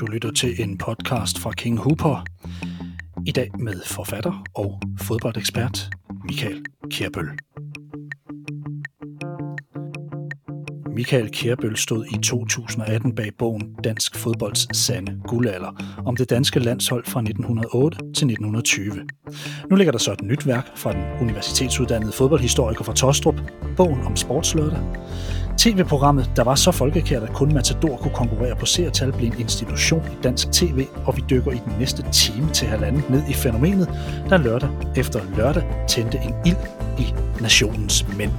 Du lytter til en podcast fra King Hooper. I dag med forfatter og fodboldekspert Michael Kjærbøl. Michael Kjærbøl stod i 2018 bag bogen Dansk fodbolds sande guldalder om det danske landshold fra 1908 til 1920. Nu ligger der så et nyt værk fra den universitetsuddannede fodboldhistoriker fra Tostrup, bogen om sportslørdag. TV-programmet, der var så folkekært, at kun Matador kunne konkurrere på seertal, blev en institution i dansk tv, og vi dykker i den næste time til halvanden ned i fænomenet, der lørdag efter lørdag tændte en ild i nationens mænd.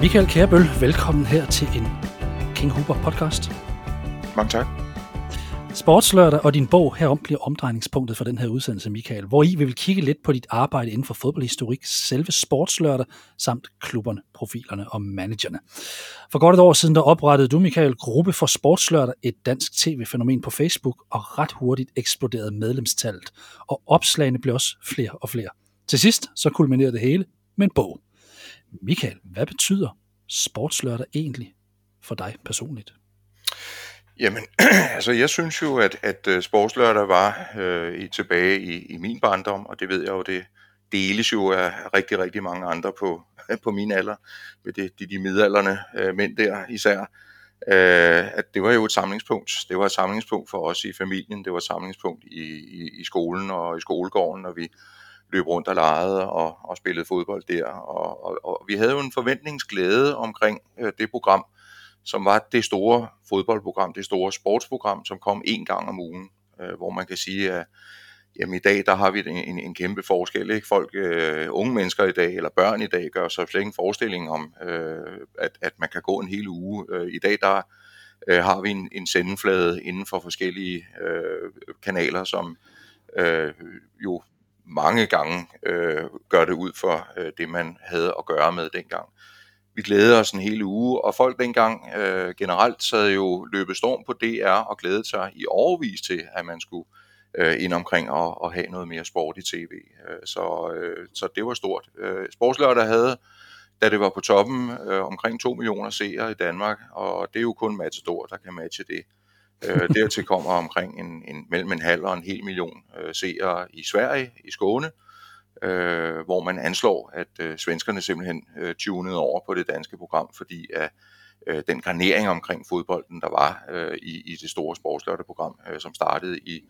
Michael Kærbøl, velkommen her til en King Hooper podcast. Mange tak. Sportslørdag og din bog herom bliver omdrejningspunktet for den her udsendelse, Michael, hvor I vil kigge lidt på dit arbejde inden for fodboldhistorik, selve sportslørdag, samt klubberne, profilerne og managerne. For godt et år siden, der oprettede du, Michael, Gruppe for Sportslørdag, et dansk tv-fænomen på Facebook, og ret hurtigt eksploderede medlemstallet, og opslagene blev også flere og flere. Til sidst, så kulminerede det hele med en bog. Michael, hvad betyder sportslørdag egentlig for dig personligt? Jamen, altså jeg synes jo, at, at øh, sportslørdag var øh, i, tilbage i, i min barndom, og det ved jeg jo, det deles jo af rigtig, rigtig mange andre på, på min alder, med det, de, de midalderne øh, mænd der især, øh, at det var jo et samlingspunkt. Det var et samlingspunkt for os i familien, det var et samlingspunkt i, i, i skolen og i skolegården, når vi løb rundt og legede og, og spillede fodbold der. Og, og, og vi havde jo en forventningsglæde omkring øh, det program, som var det store fodboldprogram, det store sportsprogram, som kom en gang om ugen, øh, hvor man kan sige, at jamen, i dag der har vi en, en, en kæmpe forskel. Ikke? Folk, øh, unge mennesker i dag, eller børn i dag, gør sig slet ikke en forestilling om, øh, at, at man kan gå en hel uge. Øh, I dag der øh, har vi en, en sendeflade inden for forskellige øh, kanaler, som øh, jo mange gange øh, gør det ud for øh, det, man havde at gøre med dengang. Vi glædede os en hel uge, og folk dengang øh, generelt sad jo løbet storm på DR og glædede sig i overvis til, at man skulle øh, ind omkring og, og have noget mere sport i tv. Øh, så, øh, så det var stort. Øh, Sportslørdag havde, da det var på toppen, øh, omkring 2 millioner seere i Danmark, og det er jo kun Matador, der kan matche det. Øh, dertil kommer omkring en, en, mellem en halv og en hel million øh, seere i Sverige, i Skåne, øh, øh, hvor man anslår, at øh, svenskerne simpelthen øh, tunede over på det danske program, fordi at øh, den granering omkring fodbolden, der var øh, i, i det store sportslørteprogram, øh, som startede i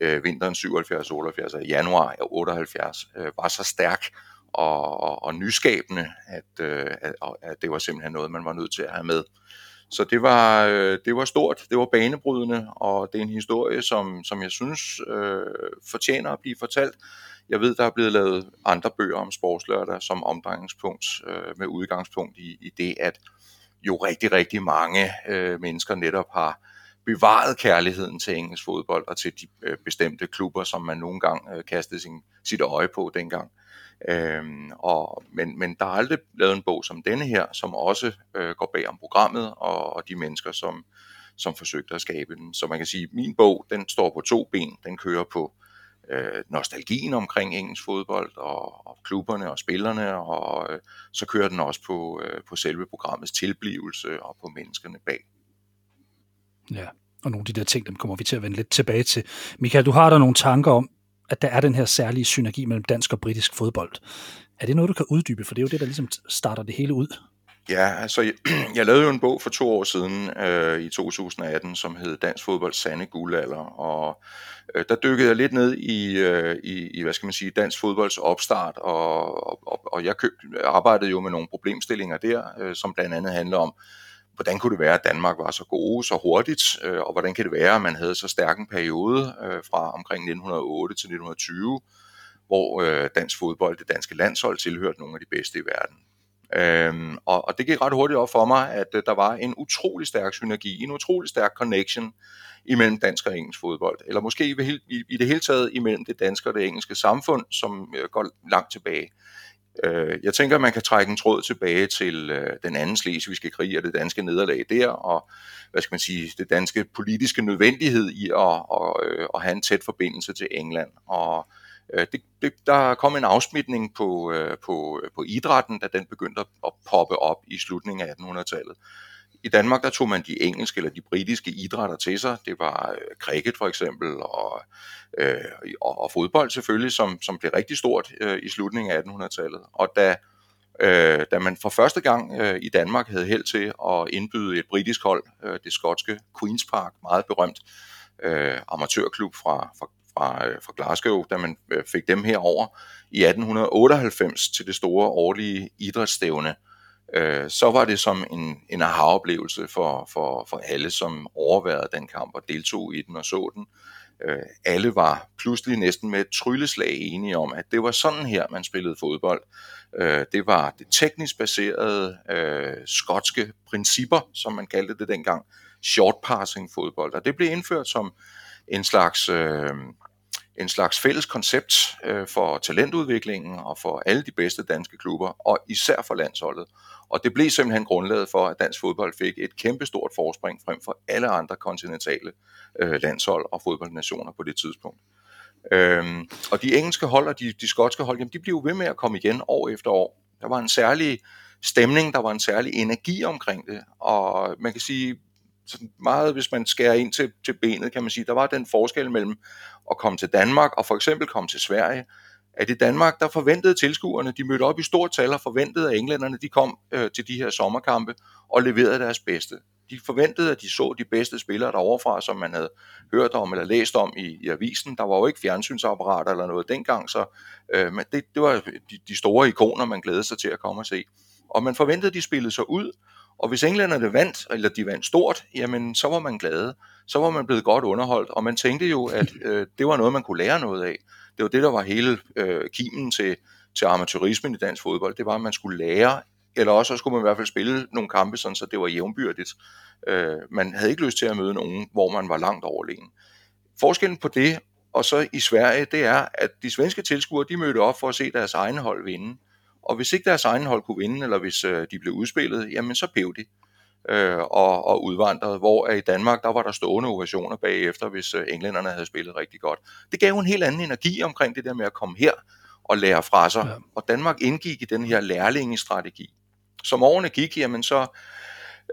øh, vinteren 77-78 og januar 78, øh, var så stærk og, og, og nyskabende, at, øh, at, at det var simpelthen noget, man var nødt til at have med. Så det var, øh, det var stort, det var banebrydende, og det er en historie, som, som jeg synes øh, fortjener at blive fortalt. Jeg ved, der er blevet lavet andre bøger om sportslørdag som omdrejningspunkt, øh, med udgangspunkt i, i det, at jo rigtig, rigtig mange øh, mennesker netop har bevaret kærligheden til engelsk fodbold og til de øh, bestemte klubber, som man nogle gange øh, kastede sin, sit øje på dengang. Øhm, og, men, men der er aldrig lavet en bog som denne her, som også øh, går bag om programmet og, og de mennesker, som, som forsøgte at skabe den. Så man kan sige, at min bog, den står på to ben. Den kører på øh, nostalgien omkring engelsk fodbold og, og klubberne og spillerne, og øh, så kører den også på, øh, på selve programmets tilblivelse og på menneskerne bag. Ja, og nogle af de der ting, dem kommer vi til at vende lidt tilbage til. Michael, du har der nogle tanker om, at der er den her særlige synergi mellem dansk og britisk fodbold. Er det noget, du kan uddybe? For det er jo det, der ligesom starter det hele ud. Ja, altså jeg, jeg lavede jo en bog for to år siden øh, i 2018, som hed Dansk fodbold Sande Guldalder, og øh, der dykkede jeg lidt ned i, øh, i, i, hvad skal man sige, dansk fodbolds opstart, og, og, og jeg køb, arbejdede jo med nogle problemstillinger der, øh, som blandt andet handler om, hvordan kunne det være, at Danmark var så gode så hurtigt, øh, og hvordan kan det være, at man havde så stærk en periode øh, fra omkring 1908 til 1920, hvor øh, dansk fodbold, det danske landshold, tilhørte nogle af de bedste i verden. Øhm, og, og det gik ret hurtigt op for mig, at øh, der var en utrolig stærk synergi, en utrolig stærk connection imellem dansk og engelsk fodbold, eller måske i, i, i det hele taget imellem det danske og det engelske samfund, som øh, går langt tilbage. Øh, jeg tænker, at man kan trække en tråd tilbage til øh, den anden slesvigske krig og det danske nederlag der, og hvad skal man sige, det danske politiske nødvendighed i at, at, øh, at have en tæt forbindelse til England. Og Øh, Øh, det, det, der kom en afsmitning på, øh, på, øh, på idrætten, da den begyndte at poppe op i slutningen af 1800-tallet. I Danmark der tog man de engelske eller de britiske idrætter til sig. Det var øh, cricket for eksempel, og, øh, og, og fodbold selvfølgelig, som, som blev rigtig stort øh, i slutningen af 1800-tallet. Og da, øh, da man for første gang øh, i Danmark havde held til at indbyde et britisk hold, øh, det skotske Queen's Park, meget berømt øh, amatørklub fra, fra, fra, øh, fra Glasgow, da man øh, fik dem herover i 1898 til det store årlige idrætsstævne, øh, så var det som en, en aha-oplevelse for, for, for alle, som overværede den kamp og deltog i den og så den. Øh, alle var pludselig næsten med et trylleslag enige om, at det var sådan her, man spillede fodbold. Øh, det var det teknisk baserede øh, skotske principper, som man kaldte det dengang, short passing fodbold. Og det blev indført som en slags, øh, en slags fælles koncept øh, for talentudviklingen og for alle de bedste danske klubber, og især for landsholdet. Og det blev simpelthen grundlaget for, at dansk fodbold fik et kæmpestort forspring frem for alle andre kontinentale øh, landshold og fodboldnationer på det tidspunkt. Øhm, og de engelske hold og de, de skotske hold, jamen, de blev ved med at komme igen år efter år. Der var en særlig stemning, der var en særlig energi omkring det, og man kan sige, sådan meget, hvis man skærer ind til, til benet, kan man sige, der var den forskel mellem at komme til Danmark og for eksempel komme til Sverige, at i Danmark, der forventede tilskuerne, de mødte op i stort tal og forventede, at englænderne de kom øh, til de her sommerkampe og leverede deres bedste. De forventede, at de så de bedste spillere deroverfra, som man havde hørt om eller læst om i, i avisen. Der var jo ikke fjernsynsapparater eller noget dengang, så øh, men det, det var de, de store ikoner, man glædede sig til at komme og se. Og man forventede, at de spillede sig ud, og hvis englænderne vandt, eller de vandt stort, jamen så var man glade. Så var man blevet godt underholdt, og man tænkte jo, at øh, det var noget, man kunne lære noget af. Det var det, der var hele øh, kimen til, til amatørismen i dansk fodbold. Det var, at man skulle lære, eller også så skulle man i hvert fald spille nogle kampe, sådan, så det var jævnbyrdigt. Øh, man havde ikke lyst til at møde nogen, hvor man var langt overlegen. Forskellen på det og så i Sverige, det er, at de svenske tilskuere, de mødte op for at se deres egne hold vinde. Og hvis ikke deres egen hold kunne vinde, eller hvis øh, de blev udspillet, jamen så pev de øh, og, og udvandrede, hvor i Danmark, der var der stående ovationer bagefter, hvis øh, englænderne havde spillet rigtig godt. Det gav en helt anden energi omkring det der med at komme her og lære fra sig. Ja. Og Danmark indgik i den her lærlingestrategi. Som årene gik, jamen så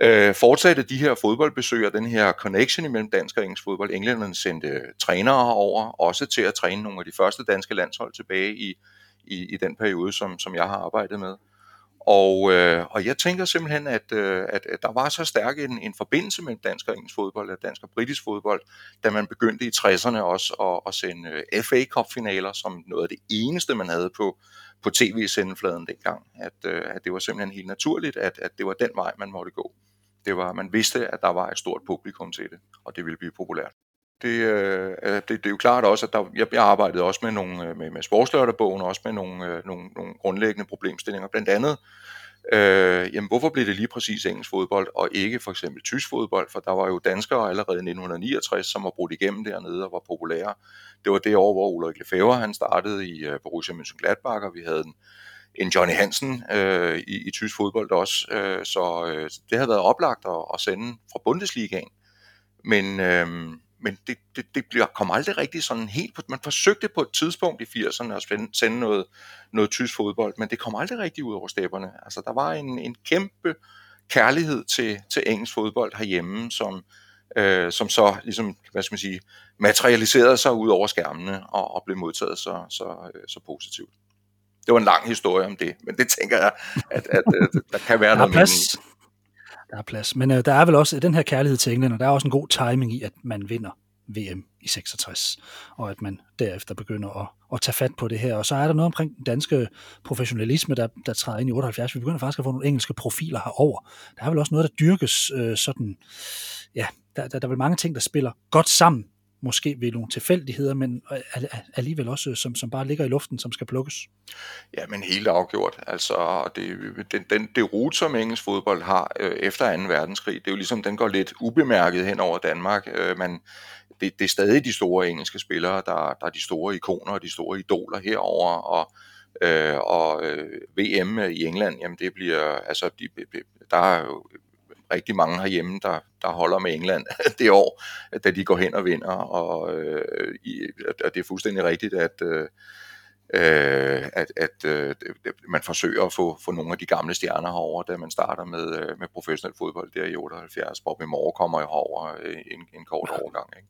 øh, fortsatte de her fodboldbesøg og den her connection imellem dansk og engelsk fodbold. Englænderne sendte trænere over, også til at træne nogle af de første danske landshold tilbage i i, i den periode, som, som jeg har arbejdet med. Og, øh, og jeg tænker simpelthen, at, øh, at, at der var så stærk en, en forbindelse mellem dansk og engelsk fodbold, eller dansk og britisk fodbold, da man begyndte i 60'erne også at, at sende øh, FA Cup-finaler som noget af det eneste, man havde på, på tv-sendefladen dengang. At, øh, at det var simpelthen helt naturligt, at, at det var den vej, man måtte gå. Det var, man vidste, at der var et stort publikum til det, og det ville blive populært det, øh, altså, det, det er jo klart også, at der, jeg, jeg arbejdede også med, nogle, øh, med, med, med sportslørderbogen, også med nogle, øh, nogle, nogle grundlæggende problemstillinger. Blandt andet, øh, jamen, hvorfor blev det lige præcis engelsk fodbold, og ikke for eksempel tysk fodbold? For der var jo danskere allerede i 1969, som var brudt igennem dernede og var populære. Det var det år, hvor Ulrik Lefebvre, han startede i øh, Borussia Mönchengladbach, og vi havde en, en Johnny Hansen øh, i, i tysk fodbold også. Øh, så øh, det havde været oplagt at, at sende fra Bundesligaen. Men, øh, men det, det, det bliver, kom aldrig rigtig sådan helt på, man forsøgte på et tidspunkt i 80'erne at sende noget, noget tysk fodbold, men det kom aldrig rigtig ud over stepperne. Altså der var en, en kæmpe kærlighed til, til engelsk fodbold herhjemme, som, øh, som så ligesom, hvad skal man sige, materialiserede sig ud over skærmene og, og blev modtaget så, så, øh, så positivt. Det var en lang historie om det, men det tænker jeg, at, at, at der kan være noget plads. Mening der er plads. Men øh, der er vel også øh, den her kærlighed til England, og der er også en god timing i, at man vinder VM i 66, og at man derefter begynder at, at tage fat på det her. Og så er der noget omkring den danske professionalisme, der, der træder ind i 78. Vi begynder faktisk at få nogle engelske profiler herover. Der er vel også noget, der dyrkes øh, sådan, ja, der, der, der er vel mange ting, der spiller godt sammen måske ved nogle tilfældigheder, men alligevel også, øh, som, som bare ligger i luften, som skal plukkes. Ja, men helt afgjort. Altså, det, den, den, det rute, som engelsk fodbold har øh, efter 2. verdenskrig, det er jo ligesom, den går lidt ubemærket hen over Danmark. Øh, man, det, det er stadig de store engelske spillere, der, der er de store ikoner og de store idoler herover og øh, og øh, VM i England, jamen det bliver, altså de, der er jo rigtig mange herhjemme, der, der holder med England det år, da de går hen og vinder, og, øh, i, og det er fuldstændig rigtigt, at øh, øh, at, at øh, man forsøger at få, få nogle af de gamle stjerner herover, da man starter med, øh, med professionel fodbold der i 78. Bobby Moore kommer jo herover øh, en, en kort overgang. Ikke?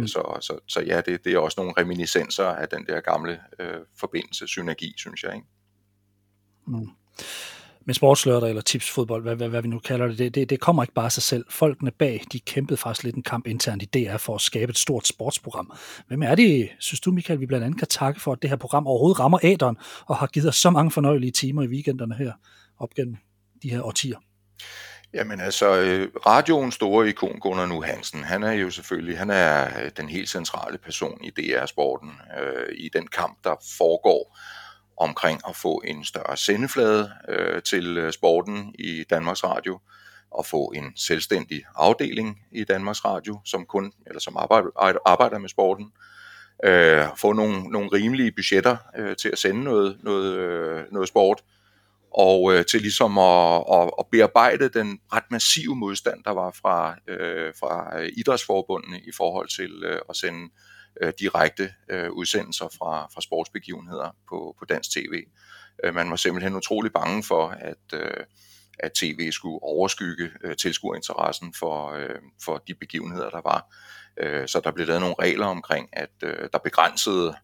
Mm. så, så, så ja, det, det er også nogle reminiscenser af den der gamle øh, forbindelse, synergi, synes jeg. Ikke? Mm med sportslørdag eller tipsfodbold, hvad, hvad, hvad vi nu kalder det, det, det, det kommer ikke bare af sig selv. Folkene bag, de kæmpede faktisk lidt en kamp internt i DR for at skabe et stort sportsprogram. Hvem er det, synes du Michael, vi blandt andet kan takke for, at det her program overhovedet rammer æderen og har givet os så mange fornøjelige timer i weekenderne her op gennem de her årtier? Jamen altså, øh, radioens store ikon Gunnar Nu Hansen, han er jo selvfølgelig, han er øh, den helt centrale person i DR-sporten, øh, i den kamp, der foregår omkring at få en større sendeflade øh, til øh, sporten i Danmarks Radio og få en selvstændig afdeling i Danmarks Radio, som kun eller som arbejder, arbejder med sporten. Øh, få nogle, nogle rimelige budgetter øh, til at sende noget, noget, øh, noget sport, og øh, til ligesom at, at, at bearbejde den ret massive modstand, der var fra, øh, fra øh, idrætsforbundene i forhold til øh, at sende øh, øh, direkte øh, udsendelser fra, fra sportsbegivenheder på, på dansk tv. Øh, man var simpelthen utrolig bange for, at, øh, at tv skulle overskygge øh, tilskuerinteressen for, øh, for de begivenheder, der var. Øh, så der blev lavet nogle regler omkring, at øh, der begrænsede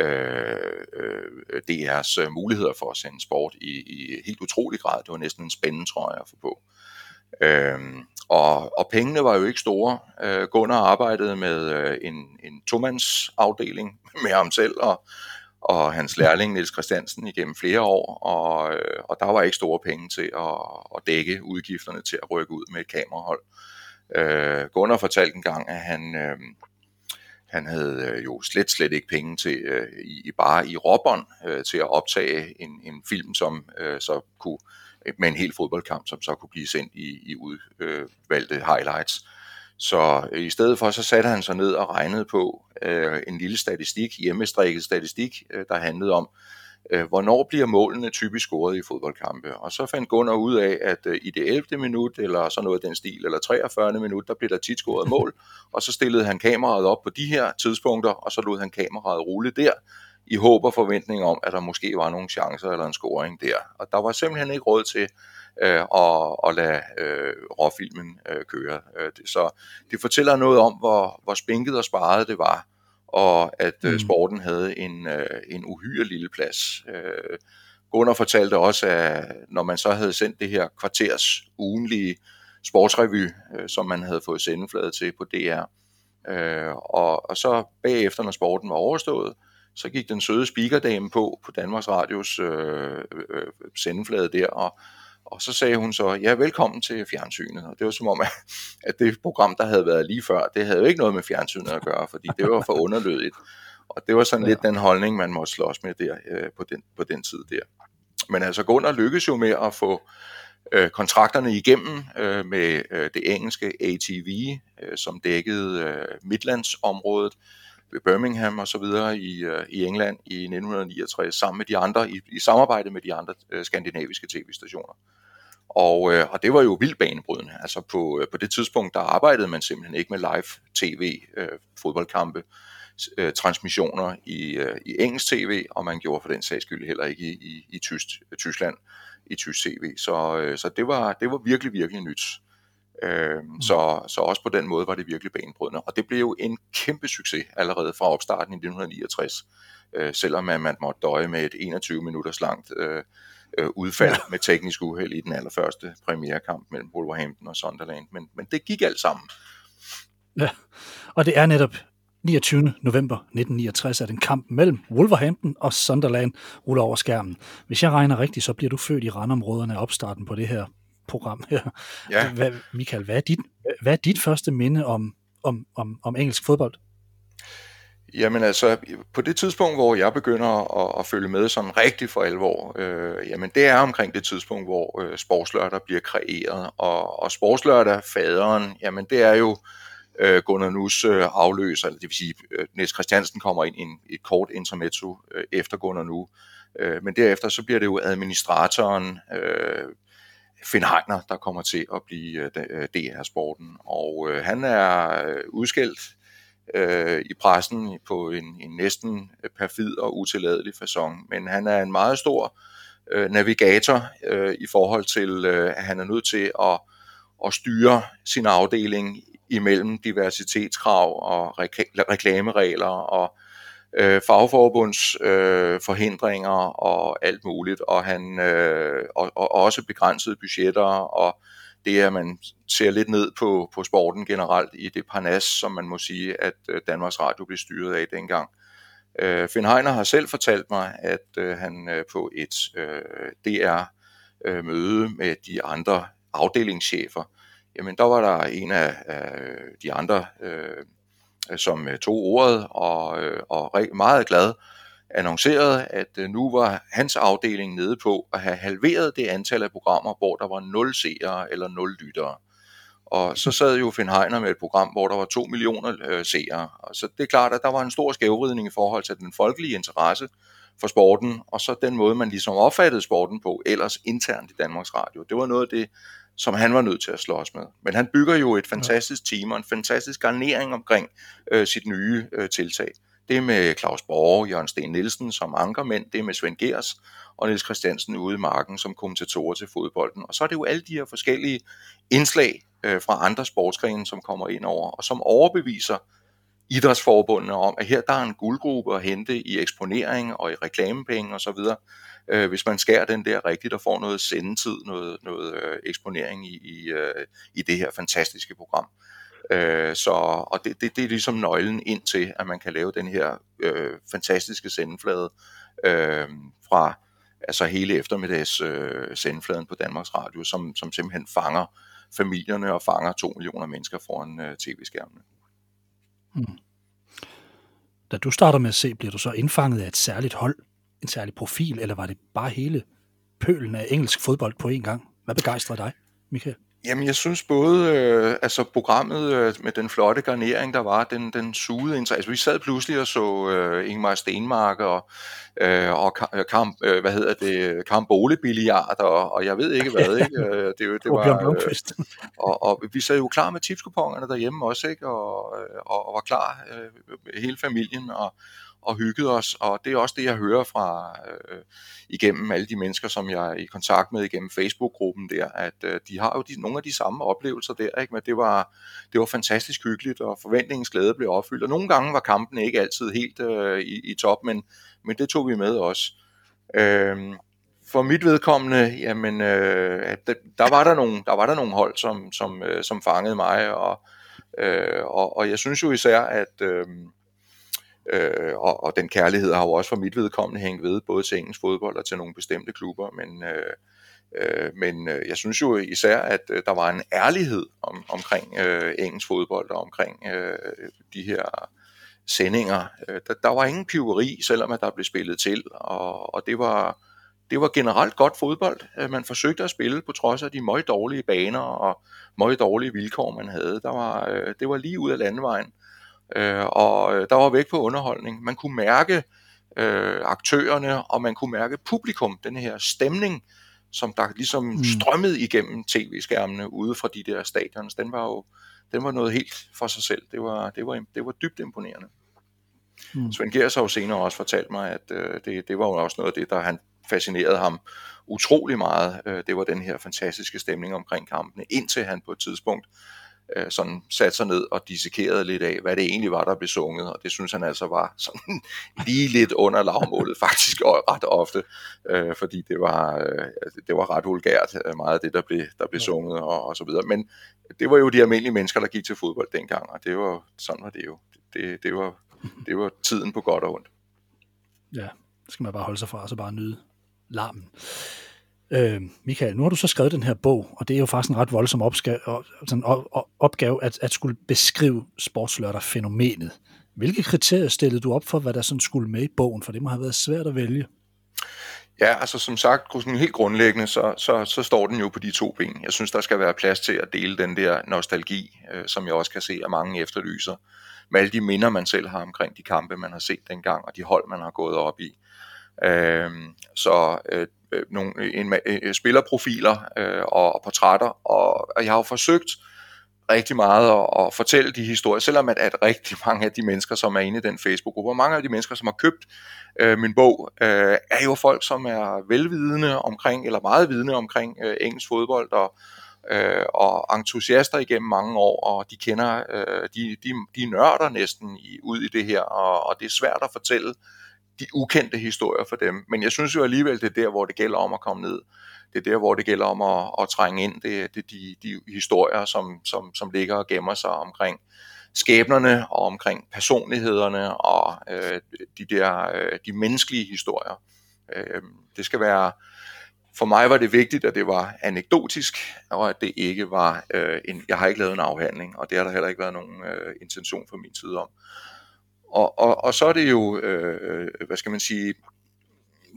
øh, øh, øh DR's øh, muligheder for at sende sport i, i helt utrolig grad. Det var næsten en spændende, tror jeg, at få på. Øhm, og, og pengene var jo ikke store. Øh, Gunnar arbejdede med øh, en, en tomandsafdeling med ham selv og, og hans lærling Niels Christiansen igennem flere år, og, øh, og der var ikke store penge til at, at dække udgifterne til at rykke ud med et kamerahold. Øh, Gunnar fortalte en gang, at han, øh, han havde øh, jo slet, slet ikke penge til øh, i, bare i råbånd øh, til at optage en, en film, som øh, så kunne Øh, med en hel fodboldkamp, som så kunne blive sendt i, i udvalgte highlights. Så øh, i stedet for, så satte han sig ned og regnede på øh, en lille statistik, hjemmestrikket statistik, øh, der handlede om, øh, hvornår bliver målene typisk scoret i fodboldkampe. Og så fandt Gunnar ud af, at øh, i det 11. minut, eller sådan noget af den stil, eller 43. minut, der blev der tit scoret mål, og så stillede han kameraet op på de her tidspunkter, og så lod han kameraet rulle der, i håb og forventning om, at der måske var nogle chancer eller en scoring der. Og der var simpelthen ikke råd til øh, at, at lade øh, råfilmen øh, køre. Øh, så det fortæller noget om, hvor, hvor spænket og sparet det var, og at øh, mm. sporten havde en, øh, en uhyre lille plads. Øh, Gunnar fortalte også, at når man så havde sendt det her kvarters ugenlige sportsrevy, øh, som man havde fået sendeflade til på DR, øh, og, og så bagefter, når sporten var overstået, så gik den søde speakerdame på, på Danmarks Radios øh, øh, sendeflade der, og, og så sagde hun så, ja, velkommen til fjernsynet. Og det var som om, at, at det program, der havde været lige før, det havde jo ikke noget med fjernsynet at gøre, fordi det var for underlødigt. Og det var sådan ja. lidt den holdning, man måtte slås med der øh, på, den, på den tid der. Men altså Gunnar lykkedes jo med at få øh, kontrakterne igennem øh, med øh, det engelske ATV, øh, som dækkede øh, Midlandsområdet, ved Birmingham og så videre i, øh, i England i 1969 sammen med de andre i, i samarbejde med de andre øh, skandinaviske tv-stationer. Og, øh, og det var jo vildt banebrydende. Altså på, øh, på det tidspunkt, der arbejdede man simpelthen ikke med live tv, øh, fodboldkampe, øh, transmissioner i, øh, i engelsk tv, og man gjorde for den sags skyld heller ikke i, i, i tysk, Tyskland i tysk tv. Så, øh, så det, var, det var virkelig, virkelig nyt. Øh, mm. så, så også på den måde var det virkelig banebrydende. Og det blev jo en kæmpe succes allerede fra opstarten i 1969, øh, selvom man måtte døje med et 21 minutters langt øh, øh, udfald ja. med teknisk uheld i den allerførste premierekamp mellem Wolverhampton og Sunderland. Men, men det gik alt sammen. Ja, og det er netop 29. november 1969, at en kamp mellem Wolverhampton og Sunderland ruller over skærmen. Hvis jeg regner rigtigt, så bliver du født i randområderne af opstarten på det her program her. Ja. Hvad, Michael, hvad er, dit, hvad er dit første minde om, om, om, om engelsk fodbold? Jamen altså, på det tidspunkt, hvor jeg begynder at, at følge med sådan rigtig for alvor, øh, jamen det er omkring det tidspunkt, hvor øh, sportslørdag bliver kreeret, og, og sportslørdag, faderen, jamen det er jo øh, Gunnar Nus øh, afløser, eller det vil sige, øh, Niels Christiansen kommer ind i en, et kort intermezzo øh, efter Gunnar Nu, øh, men derefter så bliver det jo administratoren, øh, Finn Heiner, der kommer til at blive øh, DR-sporten. Øh, og øh, han er øh, udskældt øh, i pressen på en, en næsten perfid og utilladelig façon, men han er en meget stor øh, navigator øh, i forhold til, øh, at han er nødt til at, at styre sin afdeling imellem diversitetskrav og reklameregler og øh, Øh, fagforbunds øh, forhindringer og alt muligt, og han øh, og, og også begrænsede budgetter og det at man ser lidt ned på, på sporten generelt i det parnas, som man må sige, at øh, Danmarks Radio blev styret af dengang. Øh, Finn Heiner har selv fortalt mig, at øh, han øh, på et øh, DR-møde øh, med de andre afdelingschefer, jamen der var der en af, af de andre, øh, Øh, som øh, tog ordet og, øh, og meget glad annoncerede, at nu var hans afdeling nede på at have halveret det antal af programmer, hvor der var 0 seere eller 0 lyttere. Og så sad jo Finn Heiner med et program, hvor der var 2 millioner øh, seere. Og så det er klart, at der var en stor skævridning i forhold til den folkelige interesse for sporten, og så den måde, man ligesom opfattede sporten på, ellers internt i Danmarks Radio. Det var noget af det, som han var nødt til at slås med. Men han bygger jo et fantastisk team og en fantastisk garnering omkring øh, sit nye øh, tiltag. Det er med Claus Borg, Jørgen Sten Nielsen som ankermænd, det er med Svend Gers og Niels Christiansen ude i marken som kommentatorer til fodbolden. Og så er det jo alle de her forskellige indslag øh, fra andre sportsgrene, som kommer ind over, og som overbeviser idrætsforbundene om, at her der er en guldgruppe at hente i eksponering og i reklamepenge osv., øh, hvis man skærer den der rigtigt og får noget sendetid, noget, noget øh, eksponering i, i, øh, i det her fantastiske program. Øh, så, og det, det, det er ligesom nøglen ind til, at man kan lave den her øh, fantastiske sendeflade øh, fra altså hele eftermiddags øh, sendefladen på Danmarks Radio, som, som simpelthen fanger familierne og fanger to millioner mennesker foran øh, tv-skærmene. Hmm. Da du starter med at se, bliver du så indfanget af et særligt hold, en særlig profil, eller var det bare hele pølen af engelsk fodbold på en gang? Hvad begejstrede dig, Michael? Jamen, jeg synes både, øh, altså programmet øh, med den flotte garnering, der var, den, den sugede ind. Altså, vi sad pludselig og så øh, Ingmar Stenmark og, øh, og kamp, øh, hvad hedder det, karambolebilliard og, og jeg ved ikke hvad, ikke? Øh, det, det, det var, øh, og, og vi sad jo klar med tipskupongerne derhjemme også, ikke? Og, øh, og, og var klar øh, hele familien, og, og hygget os, og det er også det, jeg hører fra øh, igennem alle de mennesker, som jeg er i kontakt med igennem Facebook-gruppen der, at øh, de har jo de, nogle af de samme oplevelser der, ikke? men det var, det var fantastisk hyggeligt, og forventningens glæde blev opfyldt, og nogle gange var kampen ikke altid helt øh, i, i top, men, men det tog vi med også. Øh, for mit vedkommende, jamen, øh, der, var der nogle, der var der nogle hold, som, som, øh, som fangede mig, og, øh, og, og jeg synes jo især, at øh, Øh, og, og den kærlighed har jo også for mit vedkommende hængt ved, både til engelsk fodbold og til nogle bestemte klubber, men, øh, øh, men øh, jeg synes jo især, at øh, der var en ærlighed om, omkring øh, engelsk fodbold og omkring øh, de her sendinger. Øh, der, der var ingen piveri, selvom at der blev spillet til, og, og det var det var generelt godt fodbold. Øh, man forsøgte at spille på trods af de meget dårlige baner og meget dårlige vilkår, man havde. Der var, det var lige ud af landevejen. Øh, og øh, der var væk på underholdning. Man kunne mærke øh, aktørerne, og man kunne mærke publikum, den her stemning, som der ligesom mm. strømmede igennem tv-skærmene ude fra de der stadions. Den var jo den var noget helt for sig selv. Det var, det var, det var dybt imponerende. Mm. Svend Gers har jo senere også fortalt mig, at øh, det, det var jo også noget af det, der han fascinerede ham utrolig meget. Øh, det var den her fantastiske stemning omkring kampene, indtil han på et tidspunkt øh, sådan satte sig ned og dissekerede lidt af, hvad det egentlig var, der blev sunget, og det synes han altså var sådan lige lidt under lavmålet faktisk og ret ofte, øh, fordi det var, øh, det var ret vulgært øh, meget af det, der blev, der blev sunget og, og så videre. Men det var jo de almindelige mennesker, der gik til fodbold dengang, og det var, sådan var det jo. Det, det, var, det var tiden på godt og ondt. Ja, det skal man bare holde sig fra, og så bare nyde larmen. Øh, Michael, nu har du så skrevet den her bog, og det er jo faktisk en ret voldsom opgave, sådan altså opgave at, at skulle beskrive sportslørdag-fænomenet. Hvilke kriterier stillede du op for, hvad der sådan skulle med i bogen? For det må have været svært at vælge. Ja, altså som sagt, helt grundlæggende, så, så, så står den jo på de to ben. Jeg synes, der skal være plads til at dele den der nostalgi, øh, som jeg også kan se, at mange efterlyser, med alle de minder, man selv har omkring de kampe, man har set dengang, og de hold, man har gået op i. Øh, så øh, øh, nogle øh, en, øh, spillerprofiler øh, og, og portrætter, og, og jeg har jo forsøgt rigtig meget at, at fortælle de historier, selvom at, at rigtig mange af de mennesker, som er inde i den Facebook-gruppe, og mange af de mennesker, som har købt øh, min bog, øh, er jo folk, som er velvidende omkring, eller meget vidende omkring øh, engelsk fodbold, og, øh, og entusiaster igennem mange år, og de kender, øh, de, de, de nørder næsten i, ud i det her, og, og det er svært at fortælle de ukendte historier for dem. Men jeg synes jo alligevel, det er der, hvor det gælder om at komme ned. Det er der, hvor det gælder om at, at trænge ind. Det er det, de, de historier, som, som, som ligger og gemmer sig omkring skæbnerne og omkring personlighederne og øh, de der øh, de menneskelige historier. Øh, det skal være for mig var det vigtigt, at det var anekdotisk, og at det ikke var øh, en, jeg har ikke lavet en afhandling, og det har der heller ikke været nogen øh, intention fra min side om. Og, og, og så er det jo, øh, øh, hvad skal man sige,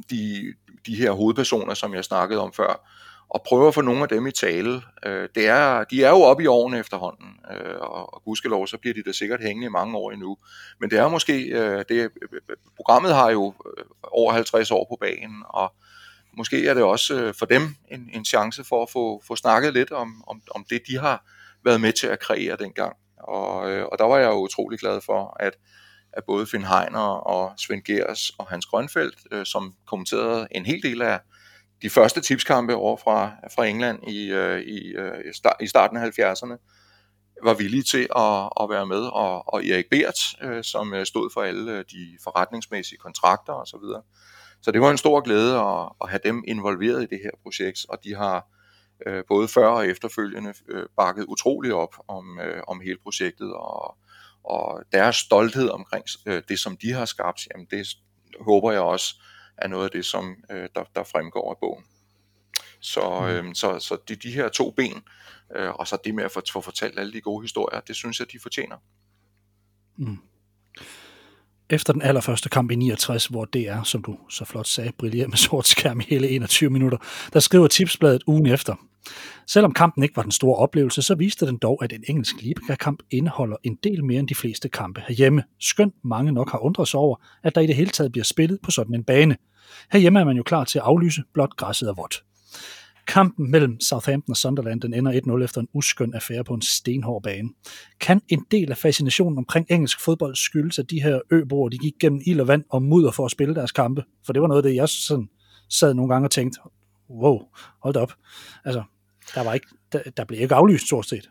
de, de her hovedpersoner, som jeg snakkede om før, og prøve at få nogle af dem i tale. Øh, det er, de er jo oppe i årene efterhånden, øh, og, og gudskelov, så bliver de da sikkert hængende i mange år endnu. Men det er måske, øh, det, programmet har jo øh, over 50 år på banen, og måske er det også øh, for dem en, en chance for at få, få snakket lidt om, om, om det, de har været med til at kreere dengang. Og, øh, og der var jeg jo utrolig glad for, at, af både Finn Heiner og Svend Gers og Hans Grønfeldt, øh, som kommenterede en hel del af de første tipskampe over fra, fra England i, øh, i, øh, i starten af 70'erne, var villige til at, at være med, og, og Erik Bert, øh, som øh, stod for alle øh, de forretningsmæssige kontrakter osv., så, så det var en stor glæde at, at have dem involveret i det her projekt, og de har øh, både før og efterfølgende øh, bakket utroligt op om, øh, om hele projektet, og, og deres stolthed omkring øh, det, som de har skabt, jamen det håber jeg også er noget af det, som øh, der, der fremgår af bogen. Så, øh, så, så de, de her to ben, øh, og så det med at få, få fortalt alle de gode historier, det synes jeg, de fortjener. Mm efter den allerførste kamp i 69, hvor det er, som du så flot sagde, brillerer med sort skærm i hele 21 minutter, der skriver tipsbladet ugen efter. Selvom kampen ikke var den store oplevelse, så viste den dog, at en engelsk Liga-kamp indeholder en del mere end de fleste kampe herhjemme. Skønt mange nok har undret sig over, at der i det hele taget bliver spillet på sådan en bane. Herhjemme er man jo klar til at aflyse, blot græsset er vådt. Kampen mellem Southampton og Sunderland den ender 1-0 efter en uskøn affære på en stenhård bane. Kan en del af fascinationen omkring engelsk fodbold skyldes, at de her øboer de gik gennem ild og vand og mudder for at spille deres kampe? For det var noget af det, jeg sådan sad nogle gange og tænkte, wow, hold da op. Altså, der, var ikke, der, der blev ikke aflyst stort set.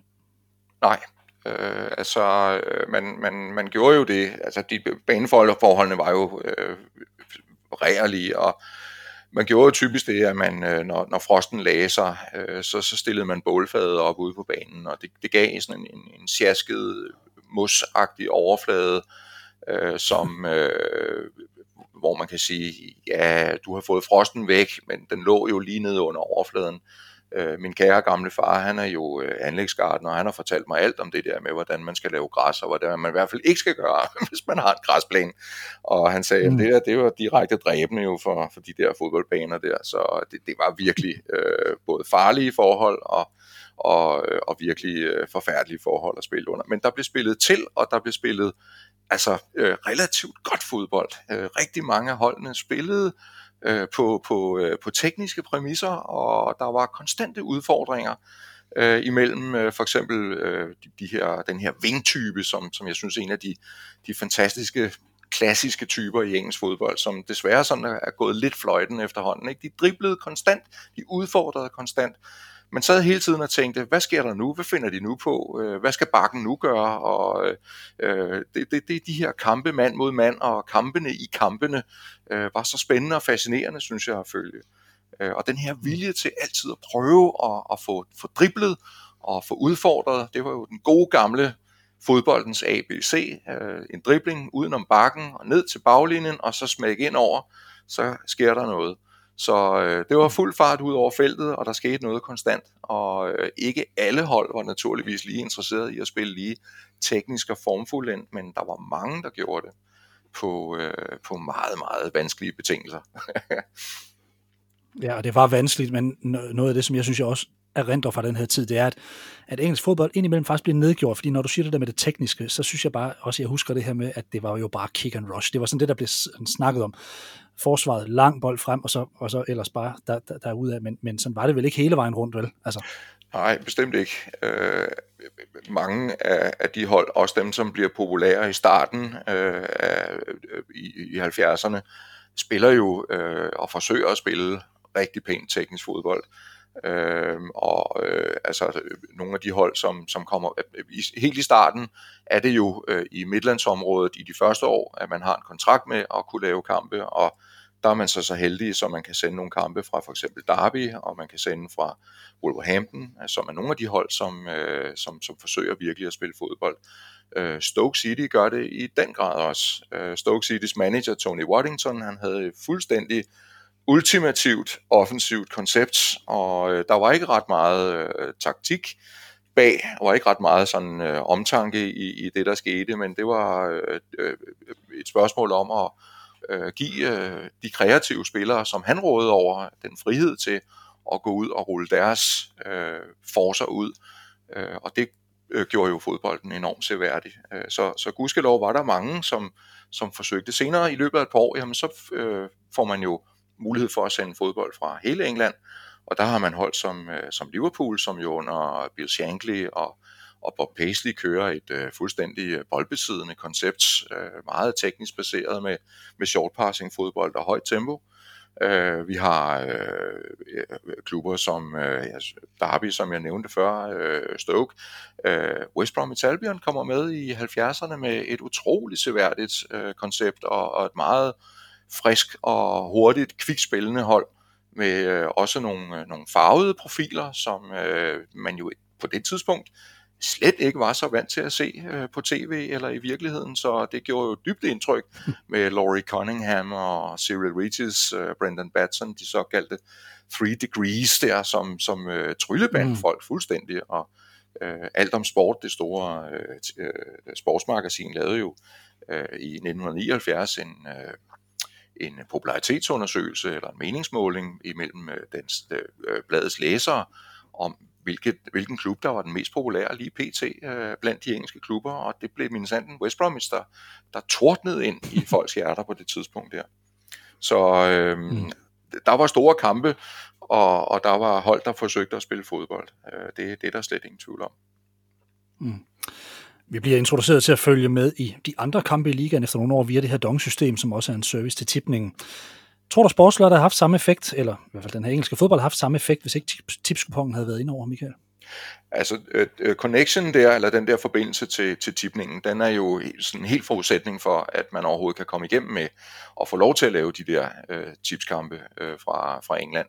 Nej, Øh, altså, øh, man, man, man gjorde jo det, altså de baneforholdene var jo øh, rærlige, og man gjorde jo typisk det, at man, øh, når, når frosten lagde sig, øh, så, så stillede man bålfadet op ude på banen, og det, det gav sådan en, en, en sjasket, musagtig overflade, øh, som, øh, hvor man kan sige, ja, du har fået frosten væk, men den lå jo lige nede under overfladen. Øh, min kære gamle far, han er jo øh, anlægsgarden, og han har fortalt mig alt om det der med, hvordan man skal lave græs, og hvordan man i hvert fald ikke skal gøre, hvis man har en græsplæne. Og han sagde, mm. at det der, det var direkte dræbende jo for, for de der fodboldbaner der, så det, det var virkelig øh, både farlige forhold og, og, øh, og virkelig øh, forfærdelige forhold at spille under. Men der blev spillet til, og der blev spillet altså øh, relativt godt fodbold. Øh, rigtig mange af holdene spillede øh, på, på, øh, på tekniske præmisser, og der var konstante udfordringer øh, imellem øh, for eksempel øh, de, her, den her vingtype, som, som jeg synes er en af de, de fantastiske klassiske typer i engelsk fodbold, som desværre sådan er gået lidt fløjten efterhånden. Ikke? De driblede konstant, de udfordrede konstant, man sad hele tiden og tænkte, hvad sker der nu? Hvad finder de nu på? Øh, hvad skal bakken nu gøre? Og øh, det, det, det er de her kampe mand mod mand, og kampene i kampene øh, var så spændende og fascinerende, synes jeg at følge. Øh, og den her vilje til altid at prøve at, at få, få driblet og få udfordret, det var jo den gode gamle fodboldens ABC. Øh, en dribling udenom bakken og ned til baglinjen, og så smække ind over, så sker der noget. Så øh, det var fuld fart ud over feltet, og der skete noget konstant. Og øh, ikke alle hold var naturligvis lige interesseret i at spille lige teknisk og formfuldt, men der var mange, der gjorde det på, øh, på meget, meget vanskelige betingelser. ja, og det var vanskeligt, men noget af det, som jeg synes, jeg også erindrer fra den her tid, det er, at, at engelsk fodbold indimellem faktisk bliver nedgjort, fordi når du siger det der med det tekniske, så synes jeg bare også, jeg husker det her med, at det var jo bare kick and rush. Det var sådan det, der blev snakket om. Forsvaret, lang bold frem, og så, og så ellers bare der, der, derudad, men, men sådan var det vel ikke hele vejen rundt, vel? Altså. Nej, bestemt ikke. Øh, mange af, af de hold, også dem, som bliver populære i starten øh, af, i, i 70'erne, spiller jo øh, og forsøger at spille rigtig pænt teknisk fodbold. Øh, og øh, altså nogle af de hold, som, som kommer øh, øh, i, helt i starten, er det jo øh, i Midlandsområdet i de første år, at man har en kontrakt med at kunne lave kampe, og der er man så så heldig, så man kan sende nogle kampe fra for eksempel Derby, og man kan sende fra Wolverhampton, som er nogle af de hold, som, øh, som, som forsøger virkelig at spille fodbold. Øh, Stoke City gør det i den grad også. Øh, Stoke Citys manager Tony Waddington, han havde fuldstændig ultimativt offensivt koncept, og øh, der var ikke ret meget øh, taktik bag, der var ikke ret meget sådan øh, omtanke i, i det, der skete, men det var øh, øh, et spørgsmål om at øh, give øh, de kreative spillere, som han rådede over, den frihed til at gå ud og rulle deres øh, forser ud, øh, og det øh, gjorde jo fodbolden enormt seværdig. Øh, så, så gudskelov var der mange, som, som forsøgte. Senere i løbet af et par år, jamen så øh, får man jo mulighed for at sende fodbold fra hele England, og der har man holdt som, øh, som Liverpool, som jo under Bill Shankly og, og Bob Paisley kører et øh, fuldstændig øh, boldbesiddende koncept, øh, meget teknisk baseret med, med short passing fodbold og højt tempo. Øh, vi har øh, øh klubber som øh, Derby, som jeg nævnte før, øh, Stoke. Øh, West Bromwich Albion kommer med i 70'erne med et utroligt seværdigt øh, koncept og, og et meget frisk og hurtigt, kvikspillende hold med øh, også nogle, øh, nogle farvede profiler, som øh, man jo på det tidspunkt slet ikke var så vant til at se øh, på tv eller i virkeligheden, så det gjorde jo dybt indtryk med Laurie Cunningham og Cyril Regis, øh, Brendan Batson, de såkaldte Three Degrees der, som, som øh, tryllebandt mm. folk fuldstændig, og øh, alt om sport, det store øh, øh, sportsmagasin, lavede jo øh, i 1979 en, øh, en popularitetsundersøgelse eller en meningsmåling imellem øh, den, øh, bladets læsere om, hvilket, hvilken klub, der var den mest populære lige pt. Øh, blandt de engelske klubber, og det blev min sanden West Bromwich, der, der tordnede ind i folks hjerter på det tidspunkt der. Så øh, mm. der var store kampe, og, og der var hold, der forsøgte at spille fodbold. Øh, det, det er der slet ingen tvivl om. Mm. Vi bliver introduceret til at følge med i de andre kampe i ligaen efter nogle år via det her dong-system, som også er en service til tipningen. Tror du, sportslørdag har haft samme effekt, eller i hvert fald den her engelske fodbold har haft samme effekt, hvis ikke tipskupongen havde været ind over, Michael? Altså, øh, øh, connection der, eller den der forbindelse til, til tipningen, den er jo sådan en helt forudsætning for, at man overhovedet kan komme igennem med at få lov til at lave de der øh, tipskampe øh, fra, fra England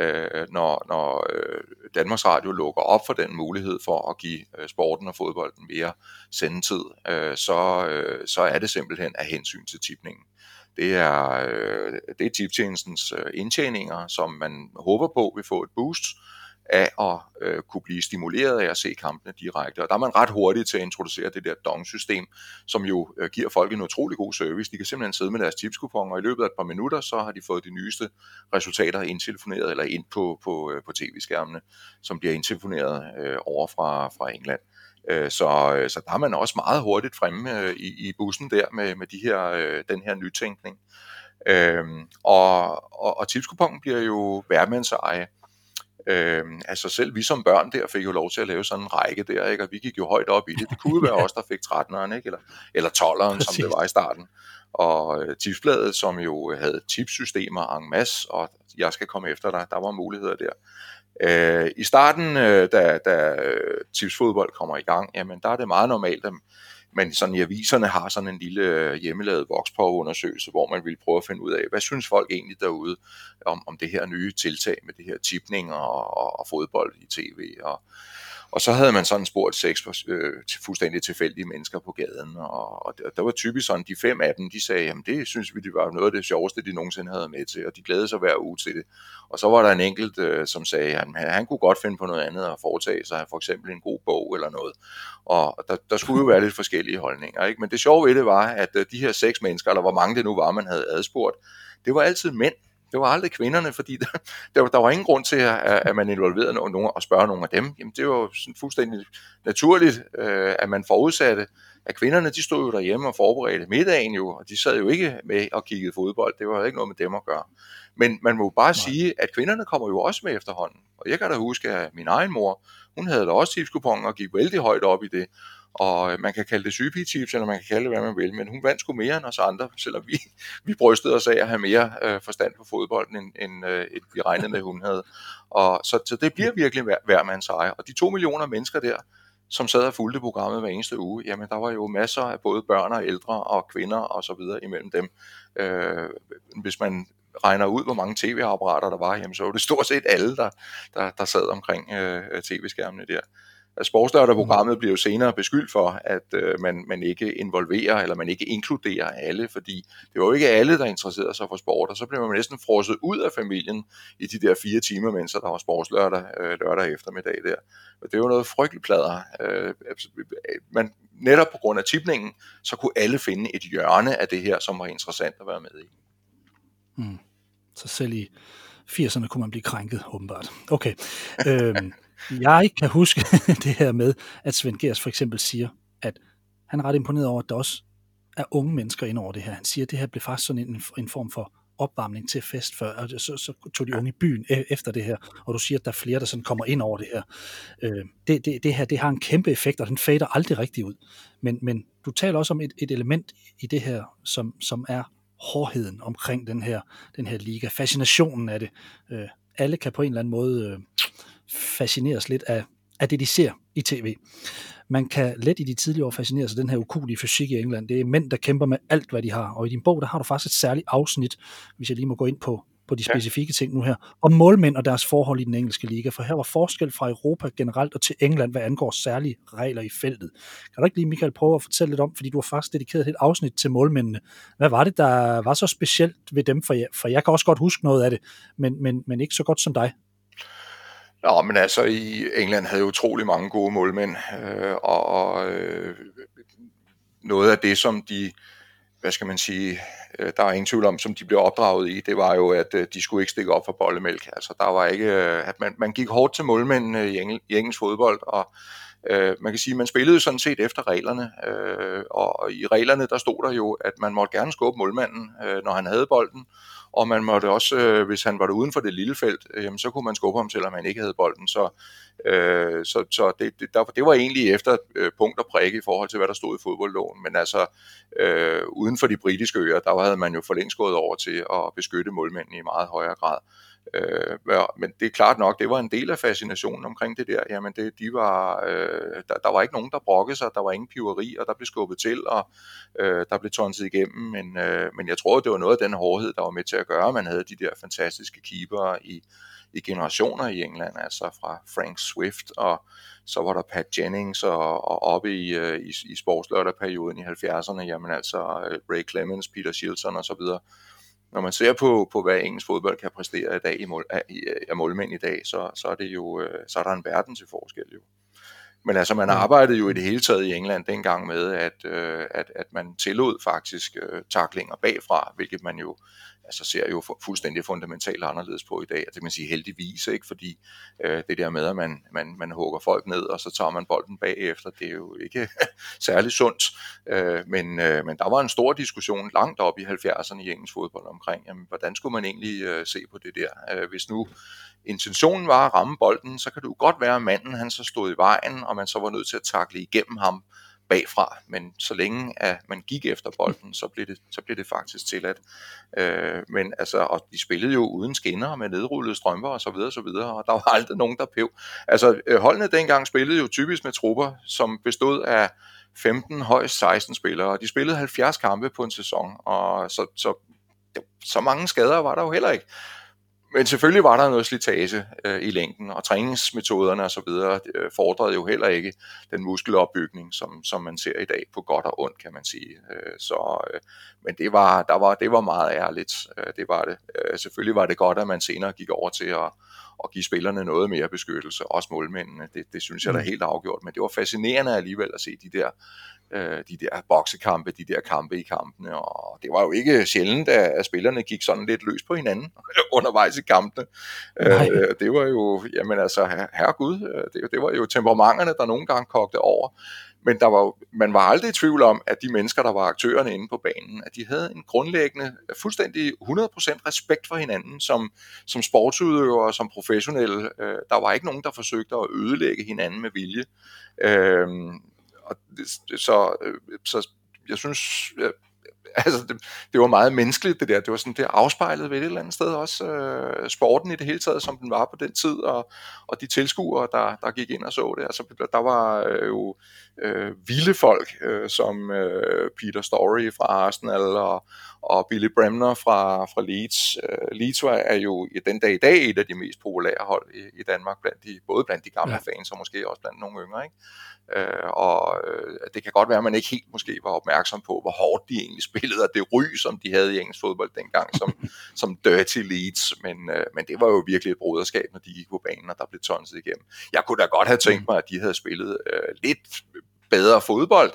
øh, når når øh, Danmarks Radio lukker op for den mulighed for at give øh, sporten og fodbolden mere sendetid, øh, så, øh, så er det simpelthen af hensyn til tipningen. Det er, øh, det er tiptjenestens øh, indtjeninger, som man håber på vil få et boost af at øh, kunne blive stimuleret af at se kampene direkte. Og der er man ret hurtig til at introducere det der dong-system, som jo øh, giver folk en utrolig god service. De kan simpelthen sidde med deres tipskupon, og i løbet af et par minutter, så har de fået de nyeste resultater indtelefoneret, eller ind på, på, øh, på tv-skærmene, som bliver indtelefoneret øh, over fra, fra England. Øh, så, øh, så der er man også meget hurtigt fremme øh, i, i bussen der med, med de her, den her nytænkning. Øhm, og, og, og tipskupongen bliver jo værmandseje. Øhm, altså selv vi som børn der fik jo lov til at lave sådan en række der, ikke? og vi gik jo højt op i det. Det kunne være os, der fik 13'eren, ikke? Eller, eller 12'eren, som det var i starten. Og øh, tipsbladet, som jo havde tipssystemer en masse, og jeg skal komme efter dig, der var muligheder der. Øh, I starten, øh, da, da øh, tipsfodbold kommer i gang, jamen der er det meget normalt, at man sådan i aviserne har sådan en lille øh, hjemmelavet voxpop-undersøgelse, hvor man vil prøve at finde ud af, hvad synes folk egentlig derude om, om det her nye tiltag med det her tipning og, og, og fodbold i tv. Og, og så havde man sådan spurgt seks øh, fuldstændig tilfældige mennesker på gaden, og, og der var typisk sådan, de fem af dem, de sagde, jamen det synes vi, det var noget af det sjoveste, de nogensinde havde med til, og de glædede sig hver uge til det. Og så var der en enkelt, øh, som sagde, at han, han kunne godt finde på noget andet at foretage sig, for eksempel en god bog eller noget. Og der, der skulle jo være lidt forskellige holdninger, ikke? Men det sjove ved det var, at øh, de her seks mennesker, eller hvor mange det nu var, man havde adspurgt, det var altid mænd, det var aldrig kvinderne, fordi der, der, der var ingen grund til, at, at man involverede nogen og spørge nogle af dem. Jamen, det var jo sådan fuldstændig naturligt, øh, at man forudsatte, at kvinderne de stod jo derhjemme og forberedte middagen jo, og de sad jo ikke med og kiggede fodbold. Det var ikke noget med dem at gøre. Men man må bare Nej. sige, at kvinderne kommer jo også med efterhånden. Og jeg kan da huske, at min egen mor, hun havde da også tipskuponer og gik vældig højt op i det. Og øh, man kan kalde det sygepigetips, eller man kan kalde det, hvad man vil, men hun vandt sgu mere end os andre, selvom vi, vi brystede os af at have mere øh, forstand på fodbolden, end, end, øh, vi regnede med, hun havde. Og, så, så det bliver virkelig hver, hver mands eje. Og de to millioner mennesker der, som sad og fulgte programmet hver eneste uge, jamen der var jo masser af både børn og ældre og kvinder og så videre imellem dem. Øh, hvis man regner ud, hvor mange tv-apparater der var, jamen så var det stort set alle, der, der, der sad omkring øh, tv-skærmene der. Sportslørdag-programmet bliver jo senere beskyldt for, at øh, man, man ikke involverer, eller man ikke inkluderer alle, fordi det var jo ikke alle, der interesserede sig for sport, og så blev man næsten frosset ud af familien i de der fire timer, mens der var sportslørdag øh, lørdag eftermiddag der. Og det var noget frygteligt plader. Øh, man, netop på grund af tipningen, så kunne alle finde et hjørne af det her, som var interessant at være med i. Mm. Så selv i 80'erne kunne man blive krænket, åbenbart. Okay. øhm, jeg kan huske det her med, at Svend Gers for eksempel siger, at han er ret imponeret over, at der også er unge mennesker ind over det her. Han siger, at det her blev faktisk sådan en, en form for opvarmning til fest før, og så, så tog de unge i byen e, efter det her, og du siger, at der er flere, der sådan kommer ind over det her. Øh, det, det, det her, det har en kæmpe effekt, og den fader aldrig rigtig ud. Men, men du taler også om et, et element i det her, som, som er hårdheden omkring den her, den her liga, fascinationen af det. Øh, alle kan på en eller anden måde øh, fascineres lidt af, af det, de ser i tv. Man kan let i de tidlige år fascineres af den her ukulige fysik i England. Det er mænd, der kæmper med alt, hvad de har. Og i din bog, der har du faktisk et særligt afsnit, hvis jeg lige må gå ind på, på de specifikke ting nu her, om målmænd og deres forhold i den engelske liga, for her var forskel fra Europa generelt og til England, hvad angår særlige regler i feltet. Kan du ikke lige, Michael, prøve at fortælle lidt om, fordi du har faktisk dedikeret et afsnit til målmændene. Hvad var det, der var så specielt ved dem for jer? For jeg kan også godt huske noget af det, men, men, men ikke så godt som dig. Ja, men altså i England havde utrolig mange gode målmænd, øh, og, og øh, noget af det, som de, hvad skal man sige, øh, der er ingen tvivl om, som de blev opdraget i, det var jo, at øh, de skulle ikke stikke op for bollemælk. Altså der var ikke, øh, at man, man gik hårdt til målmændene i, engel, i engelsk fodbold, og øh, man kan sige, man spillede sådan set efter reglerne, øh, og i reglerne der stod der jo, at man måtte gerne skubbe målmanden, øh, når han havde bolden, og man måtte også, øh, hvis han var der uden for det lille felt, øh, jamen, så kunne man skubbe ham, selvom han ikke havde bolden. Så, øh, så, så det, det, der, det var egentlig efter øh, punkt og prikke i forhold til, hvad der stod i fodboldloven. Men altså, øh, uden for de britiske øer, der havde man jo for længst gået over til at beskytte målmændene i meget højere grad. Øh, men det er klart nok, det var en del af fascinationen omkring det der. Jamen, det, de var, øh, der, der var ikke nogen, der brokkede sig, der var ingen piveri, og der blev skubbet til, og øh, der blev tonset igennem. Men, øh, men jeg tror, det var noget af den hårdhed, der var med til at gøre, at man havde de der fantastiske keeper i, i generationer i England, altså fra Frank Swift, og så var der Pat Jennings, og, og oppe i, øh, i, i sportslørderperioden i 70'erne, jamen altså øh, Ray Clemens, Peter Shilton og så videre når man ser på, på hvad engelsk fodbold kan præstere i dag i mål, af, af målmænd i dag, så, så, er det jo, øh, så er der en verden til forskel jo. Men altså, man arbejdede jo i det hele taget i England dengang med, at, øh, at, at man tillod faktisk øh, taklinger bagfra, hvilket man jo altså ser jo fuldstændig fundamentalt anderledes på i dag, og det kan man sige heldigvis, ikke? fordi øh, det der med, at man, man, man hugger folk ned, og så tager man bolden bagefter, det er jo ikke særlig sundt, øh, men, øh, men der var en stor diskussion langt op i 70'erne i engelsk fodbold omkring, jamen, hvordan skulle man egentlig øh, se på det der, øh, hvis nu intentionen var at ramme bolden, så kan det jo godt være, at manden han så stod i vejen, og man så var nødt til at takle igennem ham, bagfra, men så længe at man gik efter bolden, så blev det, så blev det faktisk tilladt. Øh, men altså, og de spillede jo uden skinner med nedrullede strømper og så videre, så videre, og der var aldrig nogen, der pev. Altså, øh, holdene dengang spillede jo typisk med trupper, som bestod af 15, højst 16 spillere, og de spillede 70 kampe på en sæson, og så, så, så mange skader var der jo heller ikke men selvfølgelig var der noget slitage øh, i længden, og træningsmetoderne osv. Øh, fordrede jo heller ikke den muskelopbygning, som, som man ser i dag på godt og ondt, kan man sige. Øh, så, øh, men det var, der var, det var meget ærligt, øh, det var det. Øh, selvfølgelig var det godt, at man senere gik over til at, at give spillerne noget mere beskyttelse, også målmændene. Det, det synes jeg da mm. helt afgjort, men det var fascinerende alligevel at se de der øh, de der boksekampe, de der kampe i kampene, og det var jo ikke sjældent, at spillerne gik sådan lidt løs på hinanden undervejs i kampene. Øh, det var jo, jamen altså, herregud, øh, det, det var jo temperamenterne, der nogle gange kogte over, men der var, man var aldrig i tvivl om, at de mennesker, der var aktørerne inde på banen, at de havde en grundlæggende, fuldstændig 100% respekt for hinanden som, som sportsudøvere, som professionelle. Øh, der var ikke nogen, der forsøgte at ødelægge hinanden med vilje. Øh, og det, så, øh, så jeg synes, øh, altså det, det var meget menneskeligt det der, det var sådan, det afspejlede ved et eller andet sted også øh, sporten i det hele taget, som den var på den tid, og, og de tilskuere, der, der gik ind og så det, altså der var øh, jo øh, vilde folk, øh, som øh, Peter Story fra Arsenal, og, og Billy Bremner fra, fra Leeds. Øh, Leeds var, er jo i den dag i dag et af de mest populære hold i, i Danmark, blandt de, både blandt de gamle ja. fans, og måske også blandt nogle yngre, ikke? Øh, og øh, det kan godt være, at man ikke helt måske var opmærksom på, hvor hårdt de egentlig spillede, og det ry, som de havde i engelsk fodbold dengang, som, som dirty leads, men, øh, men det var jo virkelig et broderskab, når de gik på banen, og der blev tonset igennem. Jeg kunne da godt have tænkt mig, at de havde spillet øh, lidt bedre fodbold,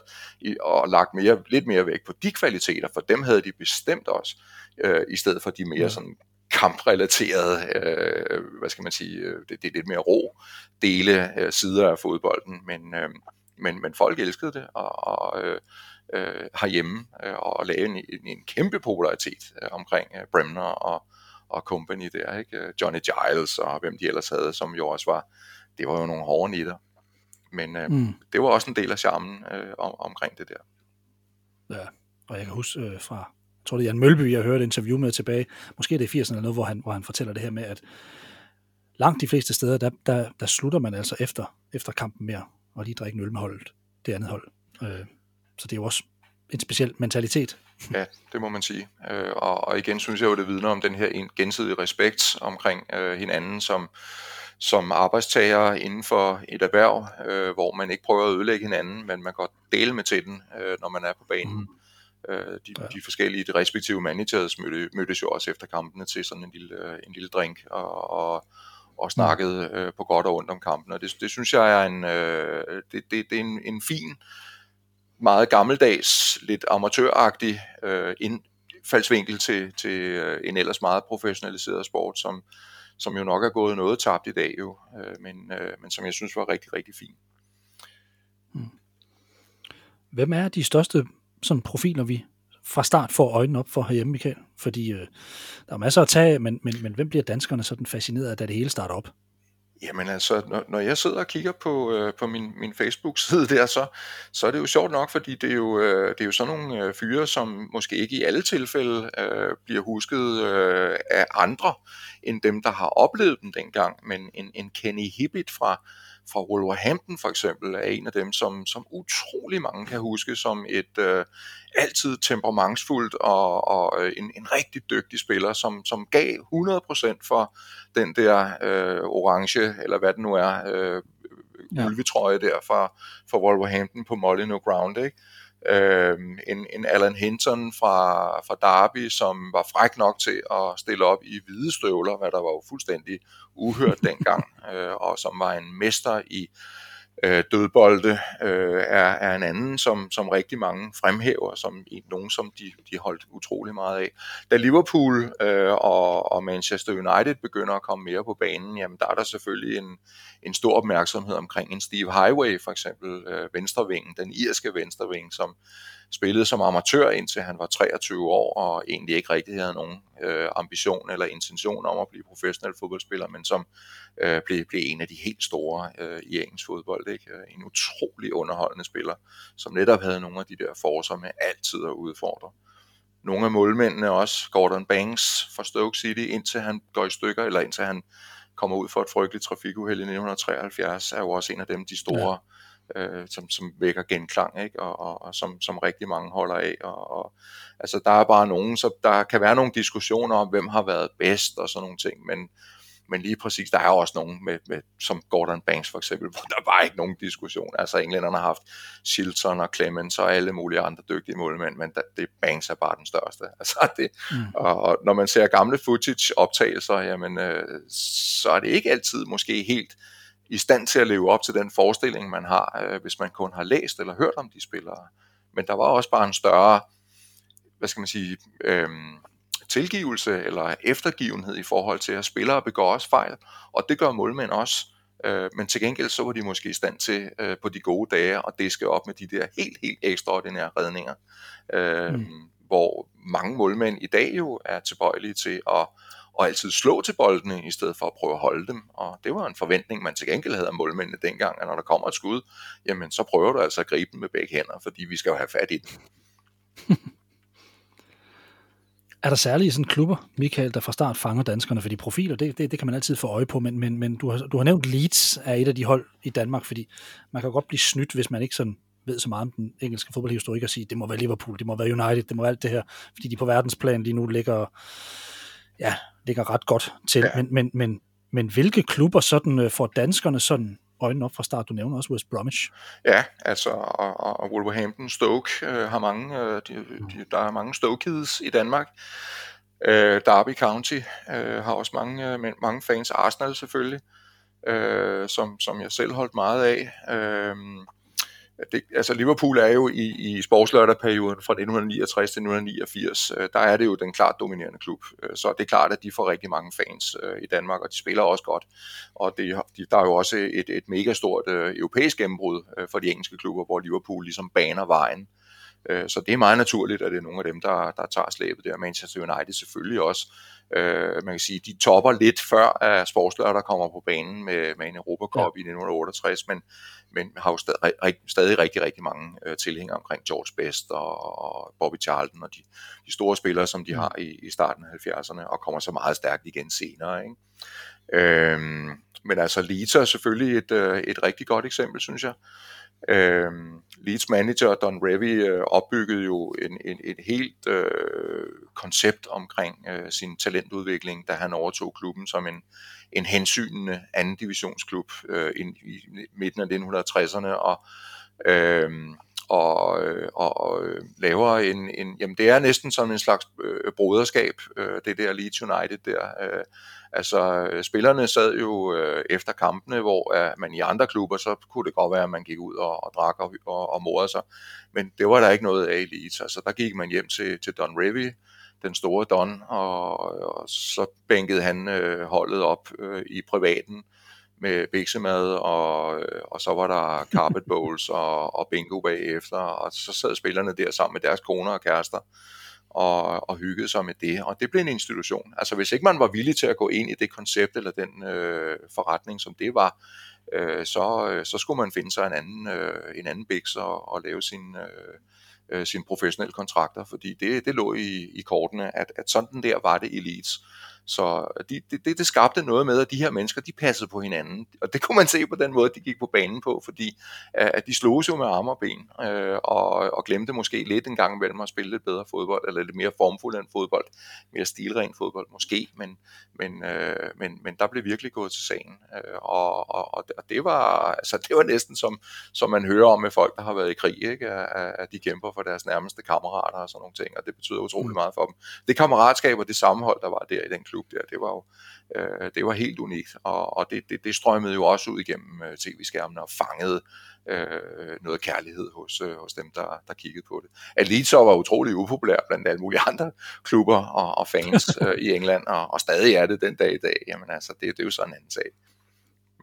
og lagt mere, lidt mere vægt på de kvaliteter, for dem havde de bestemt også, øh, i stedet for de mere sådan kamprelaterede, øh, hvad skal man sige, øh, det, det er lidt mere ro dele øh, sider af fodbolden, men, øh, men, men folk elskede det, og, og øh, øh, herhjemme, øh, og lave en, en, en kæmpe popularitet øh, omkring øh, Bremner og, og company der, ikke? Johnny Giles og hvem de ellers havde, som jo også var, det var jo nogle hårde nitter. Men øh, mm. det var også en del af charmen øh, om, omkring det der. Ja, og jeg kan huske øh, fra jeg tror det er Jan Mølby, jeg hørte et interview med tilbage, måske er det i 80'erne eller noget, hvor han, hvor han fortæller det her med, at langt de fleste steder, der, der, der slutter man altså efter, efter kampen mere, og lige drikke en øl med holdet, det andet hold. Øh, så det er jo også en speciel mentalitet. Ja, det må man sige. Øh, og, og igen synes jeg jo, det vidner om den her gensidige respekt omkring øh, hinanden som, som arbejdstager inden for et erhverv, øh, hvor man ikke prøver at ødelægge hinanden, men man kan dele med til den, øh, når man er på banen. Mm. Øh, de, ja. de forskellige de respektive managers mødte, mødtes jo også efter kampene til sådan en lille, øh, en lille drink og, og, og snakkede øh, på godt og ondt om kampen. Og det, det synes jeg er en, øh, det, det, det er en, en fin, meget gammeldags, lidt amatøragtig øh, indfaldsvinkel til, til øh, en ellers meget professionaliseret sport, som, som jo nok er gået noget tabt i dag jo, øh, men, øh, men som jeg synes var rigtig, rigtig fin. Hmm. Hvem er de største sådan profiler, vi fra start får øjnene op for herhjemme, Michael? Fordi øh, der er masser at tage men, men, men hvem bliver danskerne sådan fascineret af, da det hele starter op? Jamen altså, når, når jeg sidder og kigger på, øh, på min, min Facebook-side der, så, så er det jo sjovt nok, fordi det er jo, øh, det er jo sådan nogle øh, fyre, som måske ikke i alle tilfælde øh, bliver husket øh, af andre, end dem, der har oplevet dem dengang. Men en, en Kenny Hibbit fra, fra Wolverhampton for eksempel er en af dem, som, som utrolig mange kan huske som et øh, altid temperamentsfuldt og, og øh, en, en rigtig dygtig spiller, som, som gav 100% for den der øh, orange, eller hvad det nu er, øh, ja. ulvetrøje der fra, fra Wolverhampton på Molyneux Ground, ikke? Øh, en, en Alan Hinton fra, fra Derby, som var fræk nok til at stille op i hvide støvler, hvad der var jo fuldstændig uhørt dengang, øh, og som var en mester i øh, dødbolde, øh, er, er en anden, som, som rigtig mange fremhæver, som en, nogen, som de, de holdt utrolig meget af. Da Liverpool øh, og, og Manchester United begynder at komme mere på banen, jamen der er der selvfølgelig en, en stor opmærksomhed omkring en Steve Highway, for eksempel øh, venstrevingen, den irske venstreving, som spillede som amatør indtil han var 23 år, og egentlig ikke rigtig havde nogen øh, ambition eller intention om at blive professionel fodboldspiller, men som øh, blev, blev en af de helt store øh, i engelsk fodbold. Ikke? Øh, en utrolig underholdende spiller, som netop havde nogle af de der forser med altid at udfordre. Nogle af målmændene også, Gordon Banks fra Stoke City, indtil han går i stykker, eller indtil han kommer ud for et frygteligt trafikuheld i 1973, er jo også en af dem, de store ja øh, som, som vækker genklang, ikke? Og, og, og som, som rigtig mange holder af. Og, og, altså, der er bare nogen, så der kan være nogle diskussioner om, hvem har været bedst og sådan nogle ting, men, men lige præcis, der er også nogen, med, med, som Gordon Banks for eksempel, hvor der var ikke nogen diskussion. Altså englænderne har haft Shilton og Clemens og alle mulige andre dygtige målmænd, men det, Banks er bare den største. Altså det, mm. og, og når man ser gamle footage-optagelser, jamen, øh, så er det ikke altid måske helt i stand til at leve op til den forestilling, man har, øh, hvis man kun har læst eller hørt om de spillere. men der var også bare en større, hvad skal man sige, øh, tilgivelse eller eftergivenhed i forhold til, at spillere begår også fejl, og det gør målmænd også. Øh, men til gengæld så var de måske i stand til øh, på de gode dage at diske op med de der helt, helt ekstraordinære redninger. Øh, mm. Hvor mange målmænd i dag jo er tilbøjelige til at og altid slå til boldene, i stedet for at prøve at holde dem. Og det var en forventning, man til gengæld havde af målmændene dengang, at når der kommer et skud, jamen så prøver du altså at gribe dem med begge hænder, fordi vi skal jo have fat i dem. Er der særlige sådan klubber, Michael, der fra start fanger danskerne? Fordi profiler, det, det, det kan man altid få øje på, men, men, men du, har, du har nævnt Leeds er et af de hold i Danmark, fordi man kan godt blive snydt, hvis man ikke sådan ved så meget om den engelske fodboldhistorik og sige, det må være Liverpool, det må være United, det må være alt det her, fordi de på verdensplan lige nu ligger, ja, ligger ret godt til. Ja. Men, men, men, men hvilke klubber sådan øh, får danskerne sådan øjnene op fra start. Du nævner også West Bromwich. Ja, altså, og, og Wolverhampton, Stoke øh, har mange, øh, de, de, der er mange Stoke-kids i Danmark. Øh, Derby County øh, har også mange, øh, mange fans. Arsenal selvfølgelig, øh, som, som jeg selv holdt meget af. Øh, det, altså Liverpool er jo i, i sportslørderperioden fra 1969 til 1989, øh, der er det jo den klart dominerende klub. Øh, så det er klart, at de får rigtig mange fans øh, i Danmark, og de spiller også godt. Og det, de, der er jo også et, et mega stort øh, europæisk gennembrud øh, for de engelske klubber, hvor Liverpool ligesom baner vejen. Øh, så det er meget naturligt, at det er nogle af dem, der, der tager slæbet der. Manchester United selvfølgelig også. Øh, man kan sige, de topper lidt før, at sportslørder kommer på banen med, med en Europacup ja. i 1968, men, men har jo stadig, stadig rigtig, rigtig mange øh, tilhængere omkring George Best og, og Bobby Charlton og de, de store spillere, som de mm. har i, i starten af 70'erne, og kommer så meget stærkt igen senere. Ikke? Øhm, men altså Leeds er selvfølgelig et, øh, et rigtig godt eksempel, synes jeg. Øh, Leeds manager Don Revy øh, opbyggede jo en, en, et helt øh, koncept omkring øh, sin talentudvikling, da han overtog klubben som en, en hensynende anden divisionsklub øh, i, i midten af 1960'erne, og øh, og, øh, og, og øh, laver en, en, jamen det er næsten som en slags øh, broderskab, øh, det der Leeds United der. Øh, altså øh, spillerne sad jo øh, efter kampene, hvor øh, man i andre klubber, så kunne det godt være, at man gik ud og, og drak og, og, og morede sig, men det var der ikke noget af i Leeds. Altså der gik man hjem til, til Don Revy, den store Don, og, og så bænkede han øh, holdet op øh, i privaten, med biksemad, og, og så var der carpet bowls og, og bingo bagefter, og så sad spillerne der sammen med deres koner og kærester, og, og hyggede sig med det, og det blev en institution. Altså hvis ikke man var villig til at gå ind i det koncept eller den øh, forretning, som det var, øh, så, øh, så skulle man finde sig en anden, øh, en anden biks og, og lave sin, øh, øh, sine professionelle kontrakter, fordi det, det lå i, i kortene, at, at sådan der var det Leeds. Så de, det, det skabte noget med, at de her mennesker, de passede på hinanden. Og det kunne man se på den måde, de gik på banen på, fordi at de slog jo med arme og ben, øh, og, og glemte måske lidt en gang imellem at spille lidt bedre fodbold, eller lidt mere formfuld end fodbold, mere stilren fodbold måske, men, men, øh, men, men der blev virkelig gået til sagen. Øh, og, og, og det var altså det var næsten som, som man hører om med folk, der har været i krig, ikke? At, at de kæmper for deres nærmeste kammerater og sådan nogle ting, og det betyder utrolig mm. meget for dem. Det kammeratskab og det sammenhold, der var der i den klub, klub der, det var jo øh, det var helt unikt, og, og det, det, det strømmede jo også ud igennem øh, tv-skærmene og fangede øh, noget kærlighed hos, øh, hos dem, der, der kiggede på det. At Leeds var utrolig upopulær blandt alle mulige andre klubber og, og fans øh, i England, og, og stadig er det den dag i dag. Jamen altså, det, det er jo sådan en anden sag.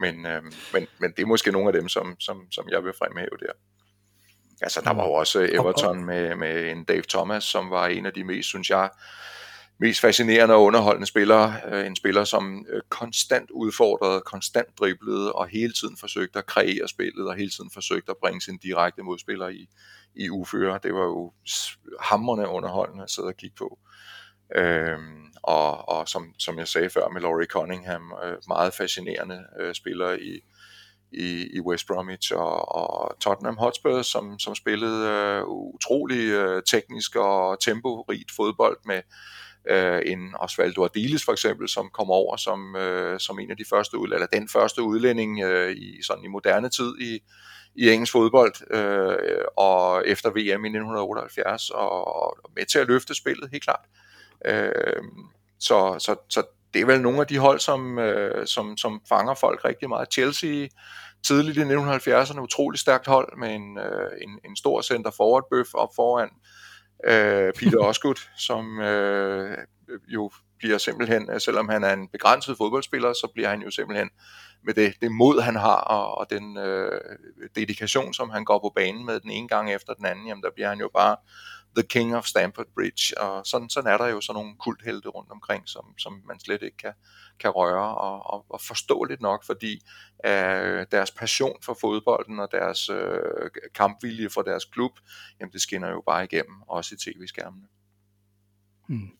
Men, øh, men, men det er måske nogle af dem, som, som, som jeg vil fremhæve der. Altså, der var jo også Everton med, med en Dave Thomas, som var en af de mest, synes jeg, mest fascinerende og underholdende spiller. Øh, en spiller, som øh, konstant udfordrede, konstant driblede og hele tiden forsøgte at kreere spillet og hele tiden forsøgte at bringe sin direkte modspiller i, i uføre. Det var jo hammerne underholdende at sidde og kigge på. Øhm, og og som, som jeg sagde før med Laurie Cunningham, øh, meget fascinerende øh, spiller i, i, i West Bromwich og, og Tottenham Hotspur, som, som spillede øh, utrolig øh, teknisk og temporigt fodbold med, øh, en Osvaldo Ardiles for eksempel, som kom over som, øh, som en af de første, eller den første udlænding øh, i, sådan i moderne tid i, i engelsk fodbold, øh, og efter VM i 1978, og, og med til at løfte spillet, helt klart. Øh, så, så, så det er vel nogle af de hold, som, øh, som, som fanger folk rigtig meget. Chelsea tidligt i 1970'erne utrolig stærkt hold med en, øh, en, en stor center forward bøf op foran øh, Øh, Peter Osgood, som øh, jo bliver simpelthen, selvom han er en begrænset fodboldspiller, så bliver han jo simpelthen med det, det mod, han har, og, og den øh, dedikation, som han går på banen med den ene gang efter den anden, jamen der bliver han jo bare The King of Stamford Bridge, og sådan, sådan er der jo sådan nogle kulthelte rundt omkring, som, som man slet ikke kan, kan røre, og, og, og forståeligt nok, fordi øh, deres passion for fodbolden og deres øh, kampvilje for deres klub, jamen det skinner jo bare igennem, også i tv-skærmene. Hmm.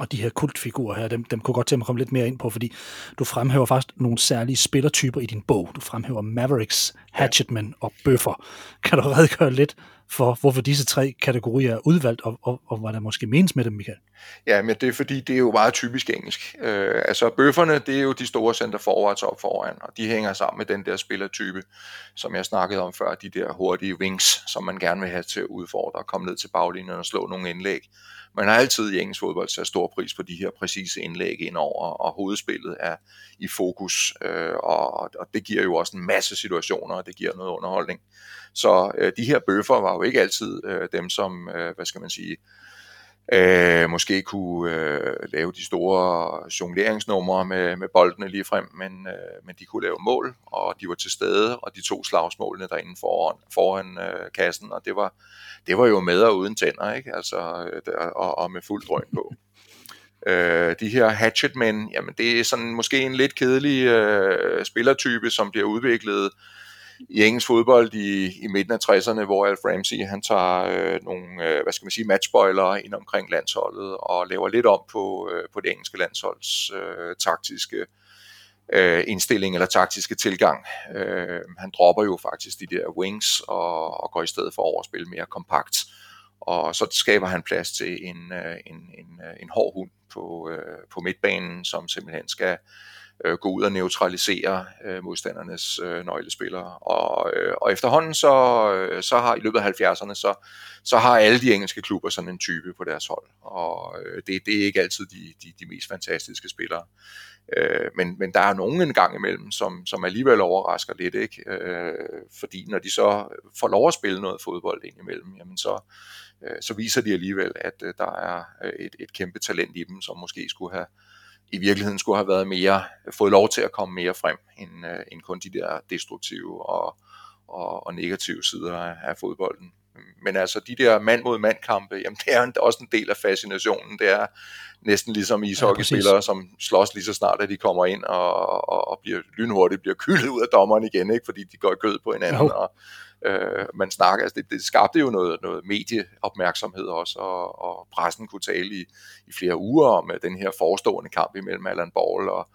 Og de her kultfigurer her, dem, dem kunne godt tænke mig at komme lidt mere ind på, fordi du fremhæver faktisk nogle særlige spillertyper i din bog. Du fremhæver Mavericks, Hatchetmen og Bøffer. Kan du redegøre lidt for, hvorfor disse tre kategorier er udvalgt, og, og, og hvad der måske menes med dem, Michael? Ja, men det er fordi, det er jo meget typisk engelsk. Øh, altså bøfferne, det er jo de store center forwards op foran, og de hænger sammen med den der spillertype, som jeg snakkede om før, de der hurtige wings, som man gerne vil have til at udfordre og komme ned til baglinjen og slå nogle indlæg. Man har altid i engelsk fodbold sat stor pris på de her præcise indlæg indover, og hovedspillet er i fokus, øh, og, og det giver jo også en masse situationer, og det giver noget underholdning. Så øh, de her bøffer var jo ikke altid øh, dem, som, øh, hvad skal man sige, øh, måske kunne øh, lave de store jongleringsnumre med, med boldene lige frem, men, øh, men de kunne lave mål, og de var til stede, og de to slagsmålene derinde foran, foran øh, kassen, og det var, det var jo med og uden tænder, ikke? Altså, øh, der, og, og med fuld drøn på. Øh, de her hatchetmen, jamen det er sådan måske en lidt kedelig øh, spillertype, som bliver udviklet i engelsk fodbold i, i midten af 60'erne, hvor Alf Ramsey han tager øh, nogle, øh, hvad skal man sige, matchspoilere ind omkring landsholdet og laver lidt om på, øh, på det engelske landsholds øh, taktiske øh, indstilling eller taktiske tilgang. Øh, han dropper jo faktisk de der wings og, og går i stedet for over at spille mere kompakt. Og så skaber han plads til en, øh, en, en, øh, en hård hund på, øh, på midtbanen, som simpelthen skal øh, Øh, gå ud og neutralisere øh, modstandernes øh, nøglespillere. Og, øh, og efterhånden så, øh, så har i løbet af 70'erne, så, så har alle de engelske klubber sådan en type på deres hold. Og øh, det, det er ikke altid de, de, de mest fantastiske spillere. Øh, men, men der er nogen en gang imellem, som, som alligevel overrasker lidt, ikke? Øh, fordi når de så får lov at spille noget fodbold ind imellem, jamen så, øh, så viser de alligevel, at øh, der er øh, et, et kæmpe talent i dem, som måske skulle have i virkeligheden skulle have været mere, fået lov til at komme mere frem, end, øh, end kun de der destruktive og, og, og negative sider af, af fodbolden. Men altså de der mand mod mand kampe, jamen det er også en del af fascinationen. Det er næsten ligesom ishockeyspillere, ja, som slås lige så snart, at de kommer ind og, og, og bliver lynhurtigt bliver kyldet ud af dommeren igen, ikke? fordi de går i kød på hinanden. Jo. Og, øh, man snakker, altså det, det skabte jo noget, noget medieopmærksomhed også, og, og pressen kunne tale i, i flere uger om øh, den her forestående kamp imellem Allan Ball og,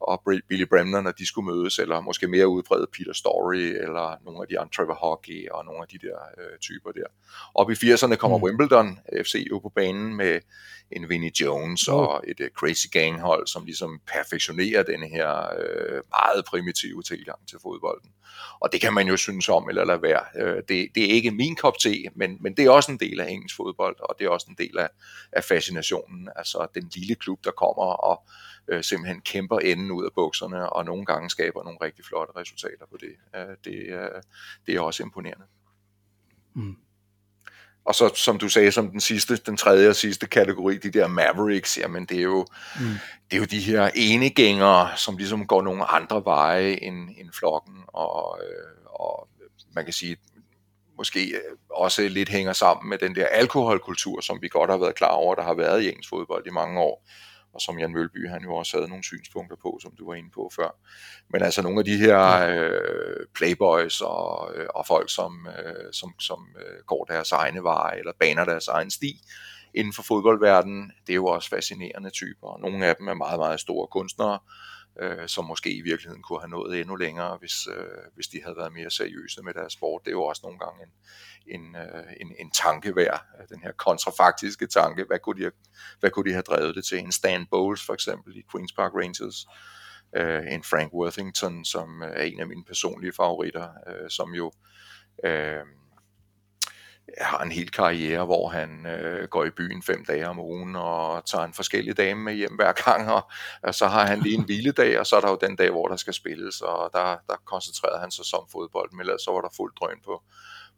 og Billy Bremner, når de skulle mødes, eller måske mere udbredt Peter Story, eller nogle af de andre, Trevor Hockey, og nogle af de der øh, typer der. Op i 80'erne kommer mm. Wimbledon FC jo på banen med en Vinnie Jones mm. og et uh, Crazy Gang hold, som ligesom perfektionerer denne her øh, meget primitive tilgang til fodbolden. Og det kan man jo synes om eller lade være. Øh, det, det er ikke min kop te, men, men det er også en del af engelsk fodbold, og det er også en del af, af fascinationen. Altså den lille klub, der kommer og øh, simpelthen kæmper enden ud af bukserne, og nogle gange skaber nogle rigtig flotte resultater på det. Øh, det, øh, det er også imponerende. Mm. Og så, som du sagde, som den sidste, den tredje og sidste kategori, de der Mavericks, jamen det er jo, mm. det er jo de her enegængere, som ligesom går nogle andre veje end, end flokken, og, øh, og man kan sige, måske øh, også lidt hænger sammen med den der alkoholkultur, som vi godt har været klar over, der har været i engelsk fodbold i mange år og som Jan Mølby han jo også havde nogle synspunkter på, som du var inde på før. Men altså nogle af de her øh, playboys og, øh, og folk, som, øh, som, som øh, går deres egne veje eller baner deres egen sti inden for fodboldverdenen, det er jo også fascinerende typer. Nogle af dem er meget, meget store kunstnere, øh, som måske i virkeligheden kunne have nået endnu længere, hvis, øh, hvis de havde været mere seriøse med deres sport. Det er jo også nogle gange en, en, øh, en, en tanke værd, øh, den her kontrafaktiske tanke. Hvad kunne, de have, hvad kunne de have drevet det til? En Stan Bowles for eksempel i Queen's Park Rangers, øh, en Frank Worthington, som øh, er en af mine personlige favoritter, øh, som jo øh, har en hel karriere, hvor han øh, går i byen fem dage om ugen og tager en forskellig dame med hjem hver gang, og, og så har han lige en hviledag, og så er der jo den dag, hvor der skal spilles, og der, der koncentrerede han sig som fodbold, men ellers så var der fuld drøn på,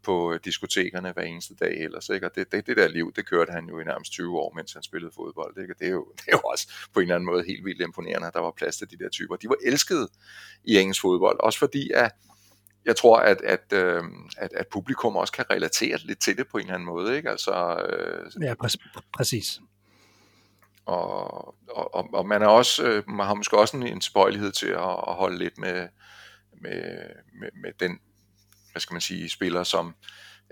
på øh, diskotekerne hver eneste dag ellers. Ikke? Og det, det, det der liv, det kørte han jo i nærmest 20 år, mens han spillede fodbold. Ikke? Og det er, jo, det er jo også på en eller anden måde helt vildt imponerende, at der var plads til de der typer. De var elskede i engelsk fodbold, også fordi at jeg tror, at, at, øh, at, at publikum også kan relatere lidt til det på en eller anden måde. Ikke? Altså, øh, ja, præ- præcis. Og, og, og man, er også, øh, man har måske også en, en spøjelighed til at, at holde lidt med, med, med, med den, hvad skal man sige, spiller, som,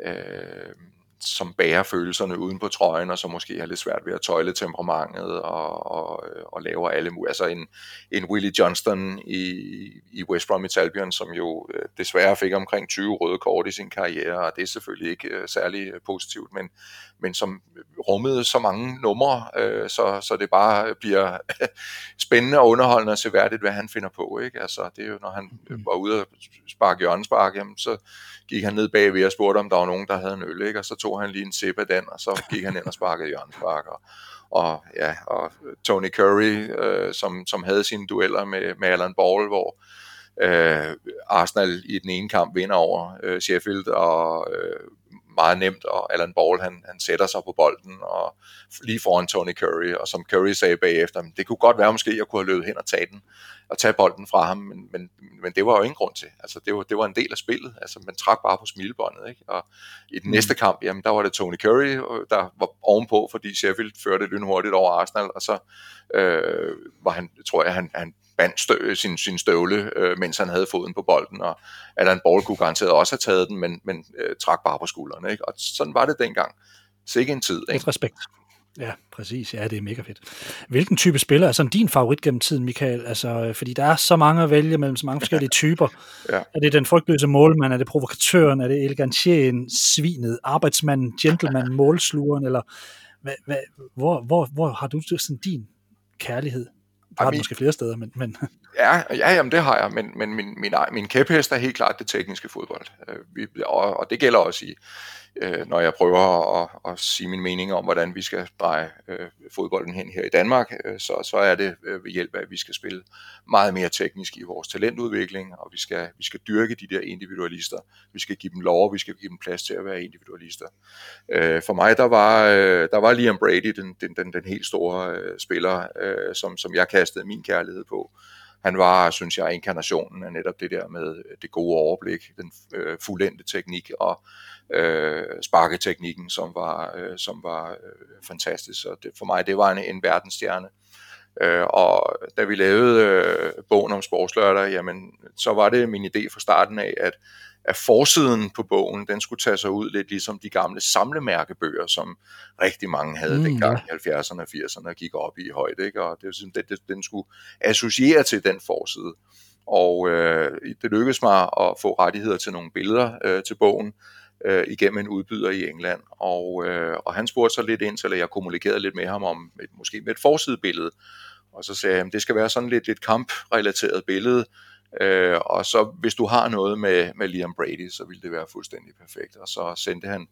øh, som bærer følelserne uden på trøjen, og som måske har lidt svært ved at tøjle temperamentet, og, og, og laver alle mulige. Altså en, en Willie Johnston i, i West Bromwich Albion, som jo øh, desværre fik omkring 20 røde kort i sin karriere, og det er selvfølgelig ikke uh, særlig positivt, men, men som rummede så mange numre, så, så det bare bliver spændende og underholdende og seværdigt, hvad han finder på. Ikke? Altså, det er jo, når han mm. var ude og sparke hjørnespark, jamen, så gik han ned bagved og spurgte, om der var nogen, der havde en øl, ikke? og så tog han lige en sip af den, og så gik han ind og sparkede hjørnespark. Og, og, ja, og Tony Curry, øh, som, som havde sine dueller med, med Alan Ball, hvor øh, Arsenal i den ene kamp vinder over øh, Sheffield, og øh, meget nemt, og Alan Ball han, han sætter sig på bolden og lige foran Tony Curry, og som Curry sagde bagefter, det kunne godt være måske, at jeg kunne have løbet hen og tage den, og tage bolden fra ham, men, men, men det var jo ingen grund til. Altså, det var, det var en del af spillet. Altså, man trak bare på smilebåndet. Ikke? Og i den mm. næste kamp, jamen, der var det Tony Curry, der var ovenpå, fordi Sheffield førte lynhurtigt over Arsenal, og så øh, var han, tror jeg, han, han bandt stø, sin, sin støvle, øh, mens han havde foden på bolden, og Alan Ball kunne garanteret også have taget den, men, men øh, trak bare på skuldrene. Ikke? Og sådan var det dengang. Så ikke en tid. Ikke? Et respekt. Ja, præcis. Ja, det er mega fedt. Hvilken type spiller er sådan din favorit gennem tiden, Michael? Altså, fordi der er så mange at vælge mellem så mange forskellige typer. ja. Er det den frygtløse målmand? Er det provokatøren? Er det elegantien, svinet, arbejdsmanden, gentleman, målslugeren? Eller hvad, hvad, hvor, hvor, hvor har du sådan din kærlighed? Har det måske flere steder, men... men... Ja, ja jamen det har jeg, men, men min, min, min kæphest er helt klart det tekniske fodbold. Øh, vi, og, og det gælder også i, øh, når jeg prøver at, at sige min mening om, hvordan vi skal dreje øh, fodbolden hen her i Danmark, øh, så, så er det øh, ved hjælp af, at vi skal spille meget mere teknisk i vores talentudvikling, og vi skal, vi skal dyrke de der individualister. Vi skal give dem lov, og vi skal give dem plads til at være individualister. Øh, for mig, der var, øh, der var Liam Brady, den, den, den, den helt store øh, spiller, øh, som, som jeg kastede min kærlighed på han var, synes jeg, inkarnationen af netop det der med øh, det gode overblik, den øh, fuldendte teknik og øh, sparketeknikken, som var, øh, som var øh, fantastisk. Så det, for mig, det var en, en verdensstjerne. Øh, og da vi lavede øh, bogen om sportslørdag, jamen, så var det min idé fra starten af, at, at forsiden på bogen, den skulle tage sig ud lidt ligesom de gamle samlemærkebøger, som rigtig mange havde mm, dengang ja. i 70'erne og 80'erne og gik op i højde. Ikke? Og det var sådan, det, den skulle associere til den forside. Og øh, det lykkedes mig at få rettigheder til nogle billeder øh, til bogen, øh, igennem en udbyder i England. Og, øh, og han spurgte så lidt ind til, at jeg kommunikerede lidt med ham om, et, måske med et forsidebillede. Og så sagde jeg, at det skal være sådan lidt et kamprelateret billede, øh, og så hvis du har noget med, med Liam Brady, så ville det være fuldstændig perfekt. Og så sendte han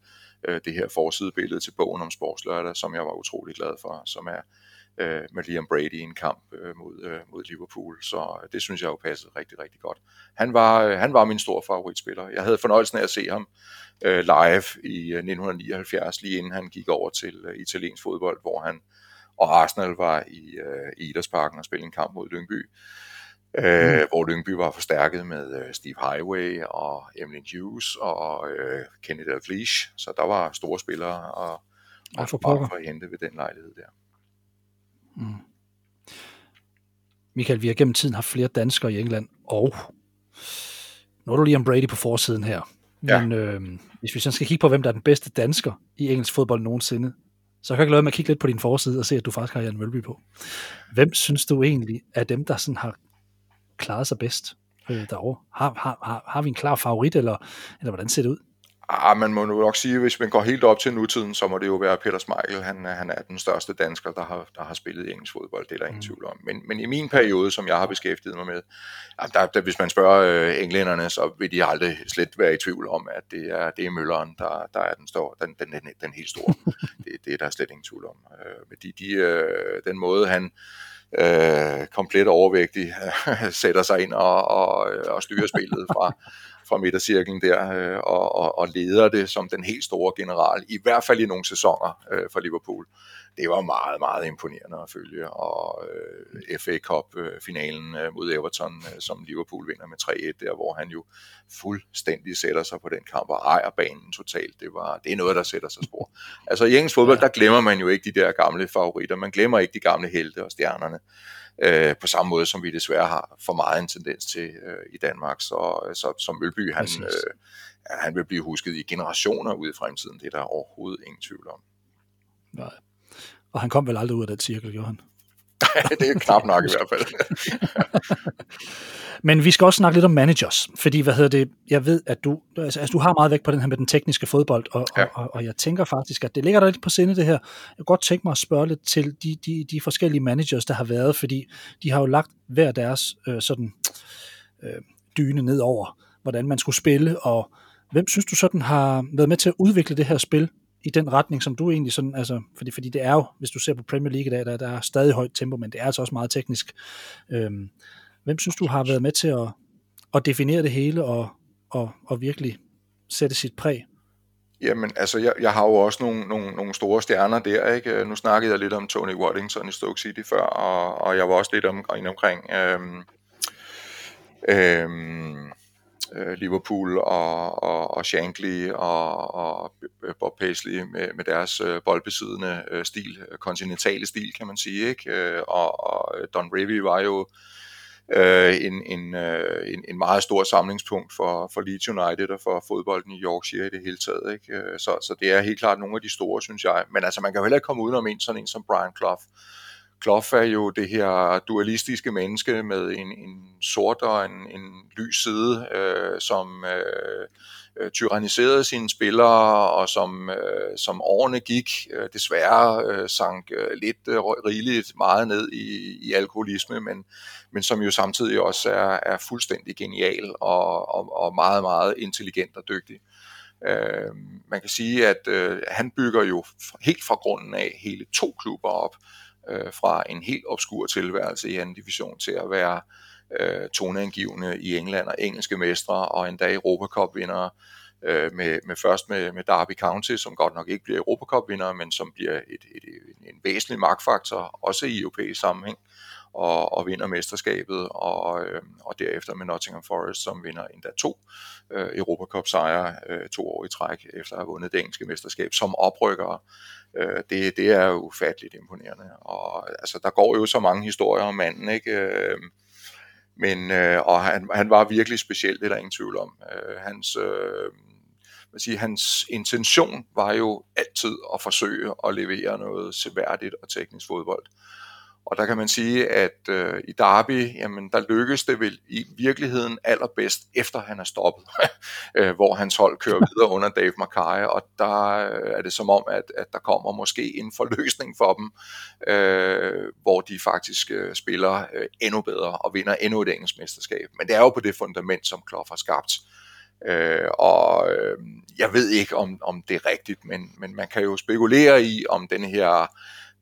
øh, det her forsidebillede til bogen om sportslørdag, som jeg var utrolig glad for, som er øh, med Liam Brady i en kamp øh, mod, øh, mod Liverpool. Så øh, det synes jeg jo passede rigtig, rigtig godt. Han var, øh, han var min store favoritspiller. Jeg havde fornøjelsen af at se ham øh, live i øh, 1979, lige inden han gik over til øh, italiensk fodbold, hvor han og Arsenal var i, øh, i Idrætsparken og spillede en kamp mod Lyngby. Øh, mm. hvor Lyngby var forstærket med øh, Steve Highway og Emily Hughes og øh, Kenny Dalglish, så der var store spillere og, og for, for at hente ved den lejlighed der. Mm. Michael, vi har gennem tiden haft flere danskere i England, og nu er du lige om Brady på forsiden her. Men ja. øh, hvis vi sådan skal kigge på, hvem der er den bedste dansker i engelsk fodbold nogensinde, så kan jeg glæde mig at kigge lidt på din forside og se, at du faktisk har Jan Mølby på. Hvem synes du egentlig er dem, der sådan har klaret sig bedst øh, derovre? Har, har, har, har vi en klar favorit, eller, eller hvordan ser det ud? Ah, man må nok sige, hvis man går helt op til nutiden, så må det jo være Peter Schmeichel. Han, han er den største dansker, der har, der har spillet engelsk fodbold. Det er der ingen mm. tvivl om. Men, men i min periode, som jeg har beskæftiget mig med, der, der, hvis man spørger øh, englænderne, så vil de aldrig slet være i tvivl om, at det er, det er Mølleren, der, der er den, store, den, den, den, den helt store. det, det er der slet ingen tvivl om. Øh, de, de, øh, den måde, han øh, komplet overvægtig sætter sig ind og, og, og styrer spillet fra, fra midtercirklen der, øh, og, og, og leder det som den helt store general, i hvert fald i nogle sæsoner øh, for Liverpool. Det var meget, meget imponerende at følge, og øh, FA Cup-finalen øh, mod Everton, øh, som Liverpool vinder med 3-1 der, hvor han jo fuldstændig sætter sig på den kamp og ejer banen totalt. Det, var, det er noget, der sætter sig spor. Altså i engelsk fodbold, der glemmer man jo ikke de der gamle favoritter, man glemmer ikke de gamle helte og stjernerne øh, på samme måde som vi desværre har for meget en tendens til øh, i Danmark. Så, så som Mølby, han, øh, han vil blive husket i generationer ud i fremtiden. Det er der overhovedet ingen tvivl om. Nej. Og han kom vel aldrig ud af den cirkel, gjorde han? det er knap nok i hvert fald. Men vi skal også snakke lidt om managers, fordi hvad hedder det, jeg ved, at du, altså, altså, du har meget vægt på den her med den tekniske fodbold, og, ja. og, og, og jeg tænker faktisk, at det ligger der lidt på sinde det her. Jeg kunne godt tænke mig at spørge lidt til de, de, de forskellige managers, der har været, fordi de har jo lagt hver deres øh, sådan øh, dyne ned over, hvordan man skulle spille, og hvem synes du sådan har været med til at udvikle det her spil i den retning, som du egentlig sådan, altså, fordi, fordi det er jo, hvis du ser på Premier League i dag, der, der er stadig højt tempo, men det er altså også meget teknisk. Øhm, hvem synes du har været med til at, at definere det hele og, og, og virkelig sætte sit præg? Jamen, altså, jeg, jeg har jo også nogle, nogle, nogle store stjerner der, ikke? Nu snakkede jeg lidt om Tony Waddington i Stoke City før, og, og jeg var også lidt om, omkring øhm, øhm, øh, Liverpool og, og, og Shankly og, og Bob Paisley med, med deres øh, boldbesiddende øh, stil, kontinentale stil kan man sige, ikke? Øh, og, og Don Revy var jo øh, en, en, øh, en, en meget stor samlingspunkt for, for Leeds United og for fodbolden i Yorkshire i det hele taget. Ikke? Øh, så, så det er helt klart nogle af de store, synes jeg. Men altså, man kan jo heller ikke komme udenom en sådan en som Brian Clough, Kloff er jo det her dualistiske menneske med en, en sort og en, en lys side, øh, som øh, øh, tyranniserede sine spillere, og som, øh, som årene gik, øh, desværre øh, sank øh, lidt øh, rigeligt meget ned i, i alkoholisme, men, men som jo samtidig også er, er fuldstændig genial og, og, og meget, meget intelligent og dygtig. Øh, man kan sige, at øh, han bygger jo helt fra grunden af hele to klubber op, øh, fra en helt obskur tilværelse i anden division til at være øh, toneangivende i England og engelske mestre og endda Europacup-vindere øh, med, med først med, med Derby County, som godt nok ikke bliver Europacup-vinder, men som bliver et, et, et, en væsentlig magtfaktor, også i europæisk sammenhæng, og, og vinder mesterskabet, og, øh, og derefter med Nottingham Forest, som vinder endda to øh, Europacup-sejre øh, to år i træk, efter at have vundet det engelske mesterskab, som oprykkere. Øh, det, det er jo ufatteligt imponerende. Og altså, der går jo så mange historier om manden, ikke? Øh, men, øh, og han, han var virkelig speciel, det er der ingen tvivl om. Øh, hans, øh, man sige, hans intention var jo altid at forsøge at levere noget seværdigt og teknisk fodbold. Og der kan man sige, at øh, i Derby, jamen, der lykkes det vel i virkeligheden allerbedst, efter han er stoppet, øh, hvor hans hold kører videre under Dave Mackay, og der øh, er det som om, at, at der kommer måske en forløsning for dem, øh, hvor de faktisk øh, spiller øh, endnu bedre og vinder endnu et engelsk mesterskab. Men det er jo på det fundament, som Klopp har skabt. Øh, og øh, jeg ved ikke, om, om det er rigtigt, men, men man kan jo spekulere i, om den her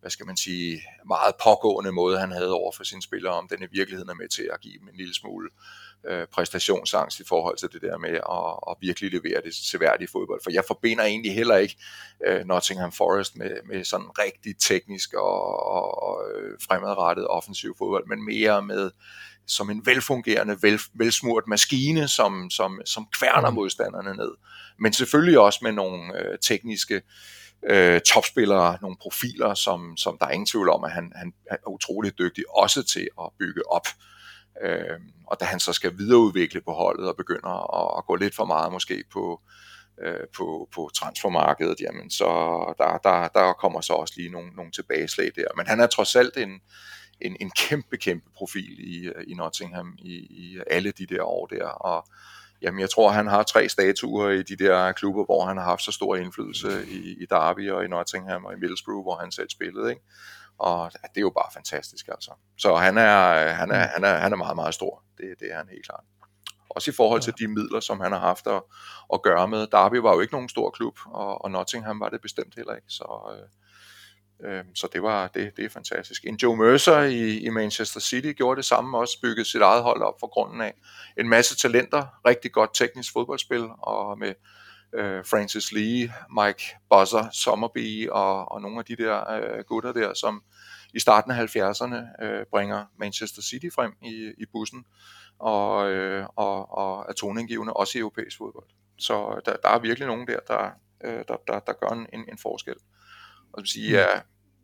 hvad skal man sige, meget pågående måde, han havde over for sine spillere, om den i virkeligheden er med til at give dem en lille smule øh, præstationsangst i forhold til det der med at, at virkelig levere det seværdige fodbold. For jeg forbinder egentlig heller ikke øh, Nottingham Forest med, med sådan rigtig teknisk og, og, og øh, fremadrettet offensiv fodbold, men mere med som en velfungerende, vel, velsmurt maskine, som, som, som kværner mm. modstanderne ned. Men selvfølgelig også med nogle øh, tekniske øh, øh, topspillere, nogle profiler, som, som der er ingen tvivl om, at han, han er utrolig dygtig også til at bygge op. Øh, og da han så skal videreudvikle på holdet og begynder at, at gå lidt for meget måske på, øh, på, på transfermarkedet, jamen så der, der, der kommer så også lige nogle, nogle tilbageslag der. Men han er trods alt en, en, en kæmpe, kæmpe profil i, i Nottingham i, i alle de der år der, og Jamen, jeg tror, han har tre statuer i de der klubber, hvor han har haft så stor indflydelse i, i Derby og i Nottingham og i Middlesbrough, hvor han selv spillede, ikke? Og det er jo bare fantastisk, altså. Så han er, han er, han er, han er meget, meget stor. Det, det er han helt klart. Også i forhold til de midler, som han har haft at, at gøre med. Derby var jo ikke nogen stor klub, og, og Nottingham var det bestemt heller ikke. Så, øh, øh, Øhm, så det var det, det er fantastisk. En Joe Mercer i, i Manchester City gjorde det samme, også byggede sit eget hold op for grunden af en masse talenter, rigtig godt teknisk fodboldspil, og med øh, Francis Lee, Mike Buzzer, Sommerby og, og nogle af de der øh, gutter der, som i starten af 70'erne øh, bringer Manchester City frem i, i bussen og, øh, og, og er toningivende også i europæisk fodbold. Så øh, der, der er virkelig nogen der, der, øh, der, der, der gør en, en forskel. Og det sige, jeg,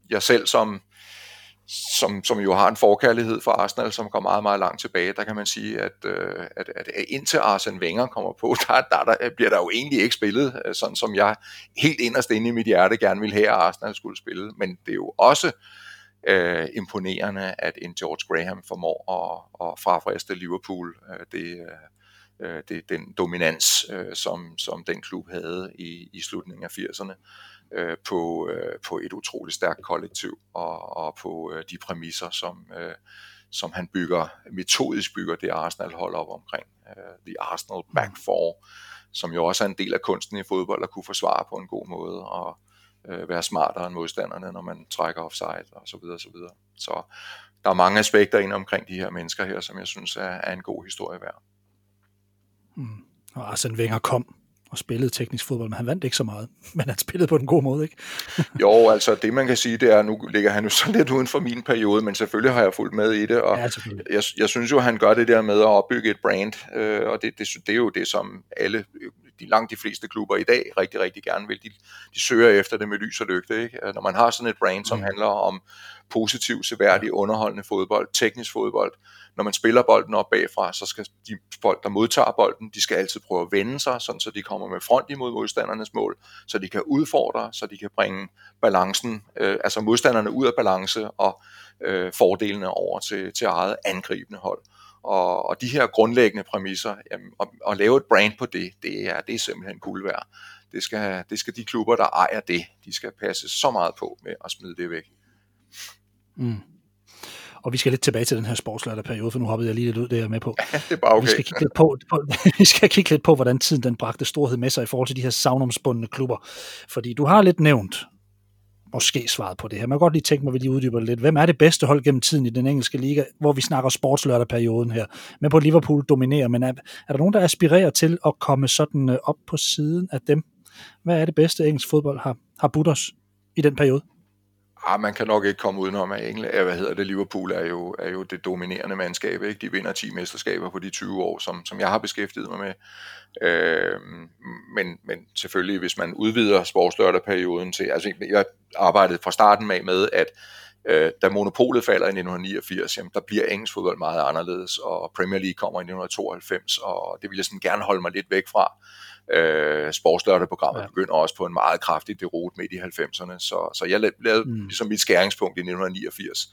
jeg selv som som, som jo har en forkærlighed for Arsenal, som går meget, meget langt tilbage, der kan man sige, at, øh, at, at indtil Arsene Wenger kommer på, der, der, der bliver der jo egentlig ikke spillet, øh, sådan som jeg helt inderst inde i mit hjerte gerne ville have, at Arsenal skulle spille. Men det er jo også øh, imponerende, at en George Graham formår at, at frafriste Liverpool øh, det, øh, det, den dominans, øh, som, som den klub havde i, i slutningen af 80'erne øh, på, øh, på et utroligt stærkt kollektiv og, og på øh, de præmisser, som, øh, som han bygger, metodisk bygger det Arsenal hold op omkring. Øh, the Arsenal Back Four, som jo også er en del af kunsten i fodbold at kunne forsvare på en god måde og øh, være smartere end modstanderne, når man trækker offside og så videre, så videre. Så der er mange aspekter ind omkring de her mennesker her, som jeg synes er, er en god historie værd. Mm. Og Arsene Wenger kom og spillede teknisk fodbold, men han vandt ikke så meget. Men han spillede på den gode måde, ikke? jo, altså det man kan sige, det er, nu ligger han jo så lidt uden for min periode, men selvfølgelig har jeg fulgt med i det, og ja, jeg, jeg synes jo, han gør det der med at opbygge et brand, øh, og det, det, det er jo det, som alle de langt de fleste klubber i dag rigtig, rigtig gerne vil. De, de søger efter det med lys og lygte. Ikke? Når man har sådan et brand, som mm. handler om positiv, seværdig, underholdende fodbold, teknisk fodbold, når man spiller bolden op bagfra, så skal de folk, der modtager bolden, de skal altid prøve at vende sig, sådan så de kommer med front imod modstandernes mål, så de kan udfordre, så de kan bringe balancen, øh, altså modstanderne ud af balance og øh, fordelene over til, til eget angribende hold. Og, og de her grundlæggende præmisser, jamen, at, at lave et brand på det, det er, det er simpelthen guld værd. Det skal, det skal de klubber, der ejer det, de skal passe så meget på med at smide det væk. Mm. Og vi skal lidt tilbage til den her sportslørdag-periode, for nu hoppede jeg lige lidt ud, det er med på. det er bare okay. Vi skal, kigge lidt på, vi skal kigge lidt på, hvordan tiden den bragte storhed med sig i forhold til de her savnomsbundne klubber. Fordi du har lidt nævnt, måske svaret på det her. Man kan godt lige tænke mig, at vi lige uddyber det lidt. Hvem er det bedste hold gennem tiden i den engelske liga, hvor vi snakker sportslørdag-perioden her? Men på Liverpool dominerer, men er, er der nogen, der aspirerer til at komme sådan øh, op på siden af dem? Hvad er det bedste engelsk fodbold har, har budt os i den periode? Ah, man kan nok ikke komme udenom, at England, hvad hedder det, Liverpool er jo, er jo det dominerende mandskab. Ikke? De vinder 10 mesterskaber på de 20 år, som, som jeg har beskæftiget mig med. Øh, men, men selvfølgelig, hvis man udvider sportslørdag-perioden til, altså jeg arbejdede fra starten med, med at øh, da monopolet falder i 1989, jamen, der bliver engelsk fodbold meget anderledes, og Premier League kommer i 1992, og det vil jeg sådan gerne holde mig lidt væk fra. Øh, sportslørdag-programmet ja. begynder også på en meget kraftig derot midt i 90'erne, så, så jeg lavede mm. ligesom mit skæringspunkt i 1989.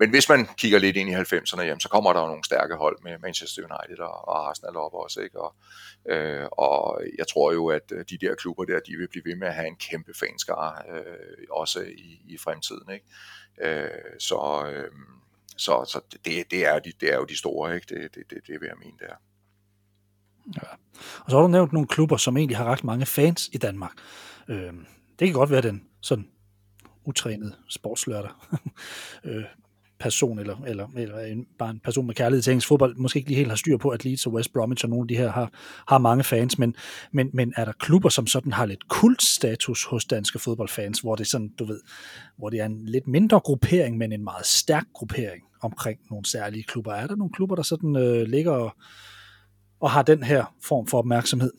Men hvis man kigger lidt ind i 90'erne, jamen, så kommer der jo nogle stærke hold med Manchester United og, og Arsenal op også. Ikke? Og, øh, og jeg tror jo, at øh, de der klubber der, de vil blive ved med at have en kæmpe fanskare, øh, også i, i fremtiden. Ikke? Øh, så, øh, så, så det, det, er de, det er jo de store, ikke? Det, det, det, det vil jeg mene, det er. Ja. Og så har du nævnt nogle klubber, som egentlig har ret mange fans i Danmark. Øh, det kan godt være den sådan utrænede sportslørdag. øh, person, eller, eller, eller en, bare en person med kærlighed til engelsk fodbold, måske ikke lige helt har styr på, at Leeds og West Bromwich og nogle af de her har, har mange fans, men, men, men er der klubber, som sådan har lidt kultstatus hos danske fodboldfans, hvor det, sådan, du ved, hvor det er en lidt mindre gruppering, men en meget stærk gruppering omkring nogle særlige klubber? Er der nogle klubber, der sådan øh, ligger og, og har den her form for opmærksomhed?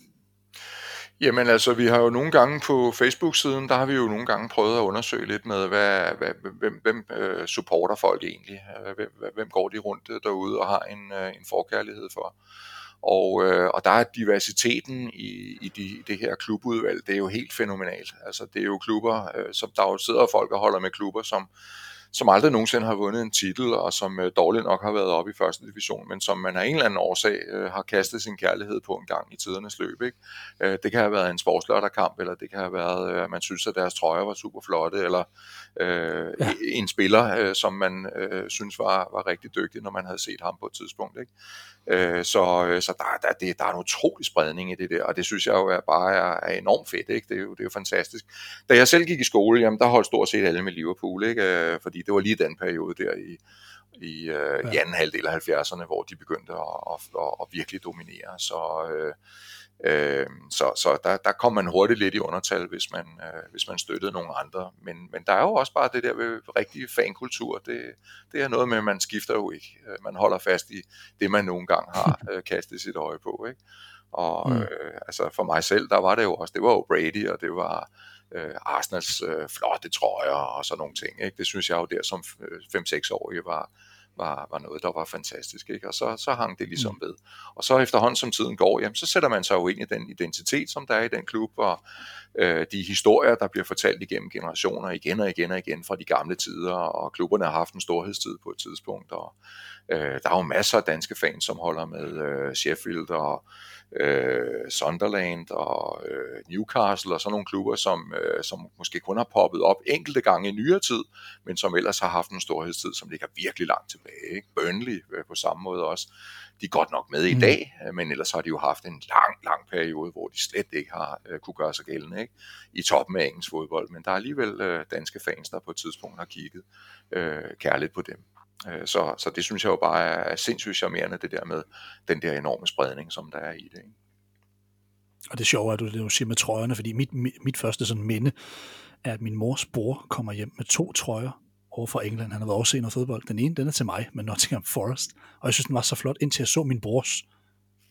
Jamen altså, vi har jo nogle gange på Facebook-siden, der har vi jo nogle gange prøvet at undersøge lidt med, hvad, hvad, hvem, hvem øh, supporter folk egentlig? Øh, hvem, hvem går de rundt øh, derude og har en, øh, en forkærlighed for? Og, øh, og der er diversiteten i, i de, det her klubudvalg, det er jo helt fænomenalt. Altså, det er jo klubber, øh, som der jo sidder folk og holder med klubber, som som aldrig nogensinde har vundet en titel, og som øh, dårligt nok har været oppe i første division, men som man af en eller anden årsag øh, har kastet sin kærlighed på en gang i tidernes løb. Ikke? Øh, det kan have været en sportslørderkamp, eller det kan have været, øh, at man synes, at deres trøjer var super flotte, eller øh, ja. en spiller, øh, som man øh, synes var, var rigtig dygtig, når man havde set ham på et tidspunkt. Ikke? Øh, så øh, så der, der, det, der er en utrolig spredning i det der, og det synes jeg jo er bare er, er enormt fedt. Ikke? Det, er jo, det er jo fantastisk. Da jeg selv gik i skole, jamen, der holdt stort set alle med Liverpool, ikke? Øh, fordi det var lige den periode der i, i, øh, ja. i anden halvdel af 70'erne, hvor de begyndte at, at, at, at virkelig dominere. Så, øh, Øh, så så der, der kom man hurtigt lidt i undertal, hvis man, øh, hvis man støttede nogle andre. Men, men der er jo også bare det der ved rigtig fankultur. Det, det er noget med, at man skifter jo ikke. Øh, man holder fast i det, man nogle gange har øh, kastet sit øje på. Ikke? Og mm. øh, altså for mig selv, der var det jo også, det var jo Brady, og det var øh, Arsenals øh, flotte trøjer og sådan nogle ting. Ikke? Det synes jeg jo der som 5-6-årig var, var, var noget, der var fantastisk. Ikke? Og så, så hang det ligesom mm. ved. Og så efterhånden som tiden går, jamen, så sætter man sig jo ind i den identitet, som der er i den klub, og øh, de historier, der bliver fortalt igennem generationer igen og igen og igen fra de gamle tider, og klubberne har haft en storhedstid på et tidspunkt, og øh, der er jo masser af danske fans, som holder med øh, Sheffield og øh, Sunderland og øh, Newcastle og sådan nogle klubber, som, øh, som måske kun har poppet op enkelte gange i nyere tid, men som ellers har haft en storhedstid, som ligger virkelig langt tilbage. Ikke? Burnley øh, på samme måde også. De er godt nok med i mm. dag, mm. men ellers har de jo haft en lang, lang periode, hvor de slet ikke har øh, kunne gøre sig gældende ikke? i toppen af engelsk fodbold. Men der er alligevel øh, danske fans, der på et tidspunkt har kigget øh, kærligt på dem. Øh, så, så det synes jeg jo bare er sindssygt charmerende, det der med den der enorme spredning, som der er i det. Ikke? Og det er sjovt, at du, det, du siger med trøjerne, fordi mit, mit, første sådan minde er, at min mors bror kommer hjem med to trøjer over fra England. Han har været overset noget fodbold. Den ene, den er til mig, med Nottingham Forest. Og jeg synes, den var så flot, indtil jeg så min brors.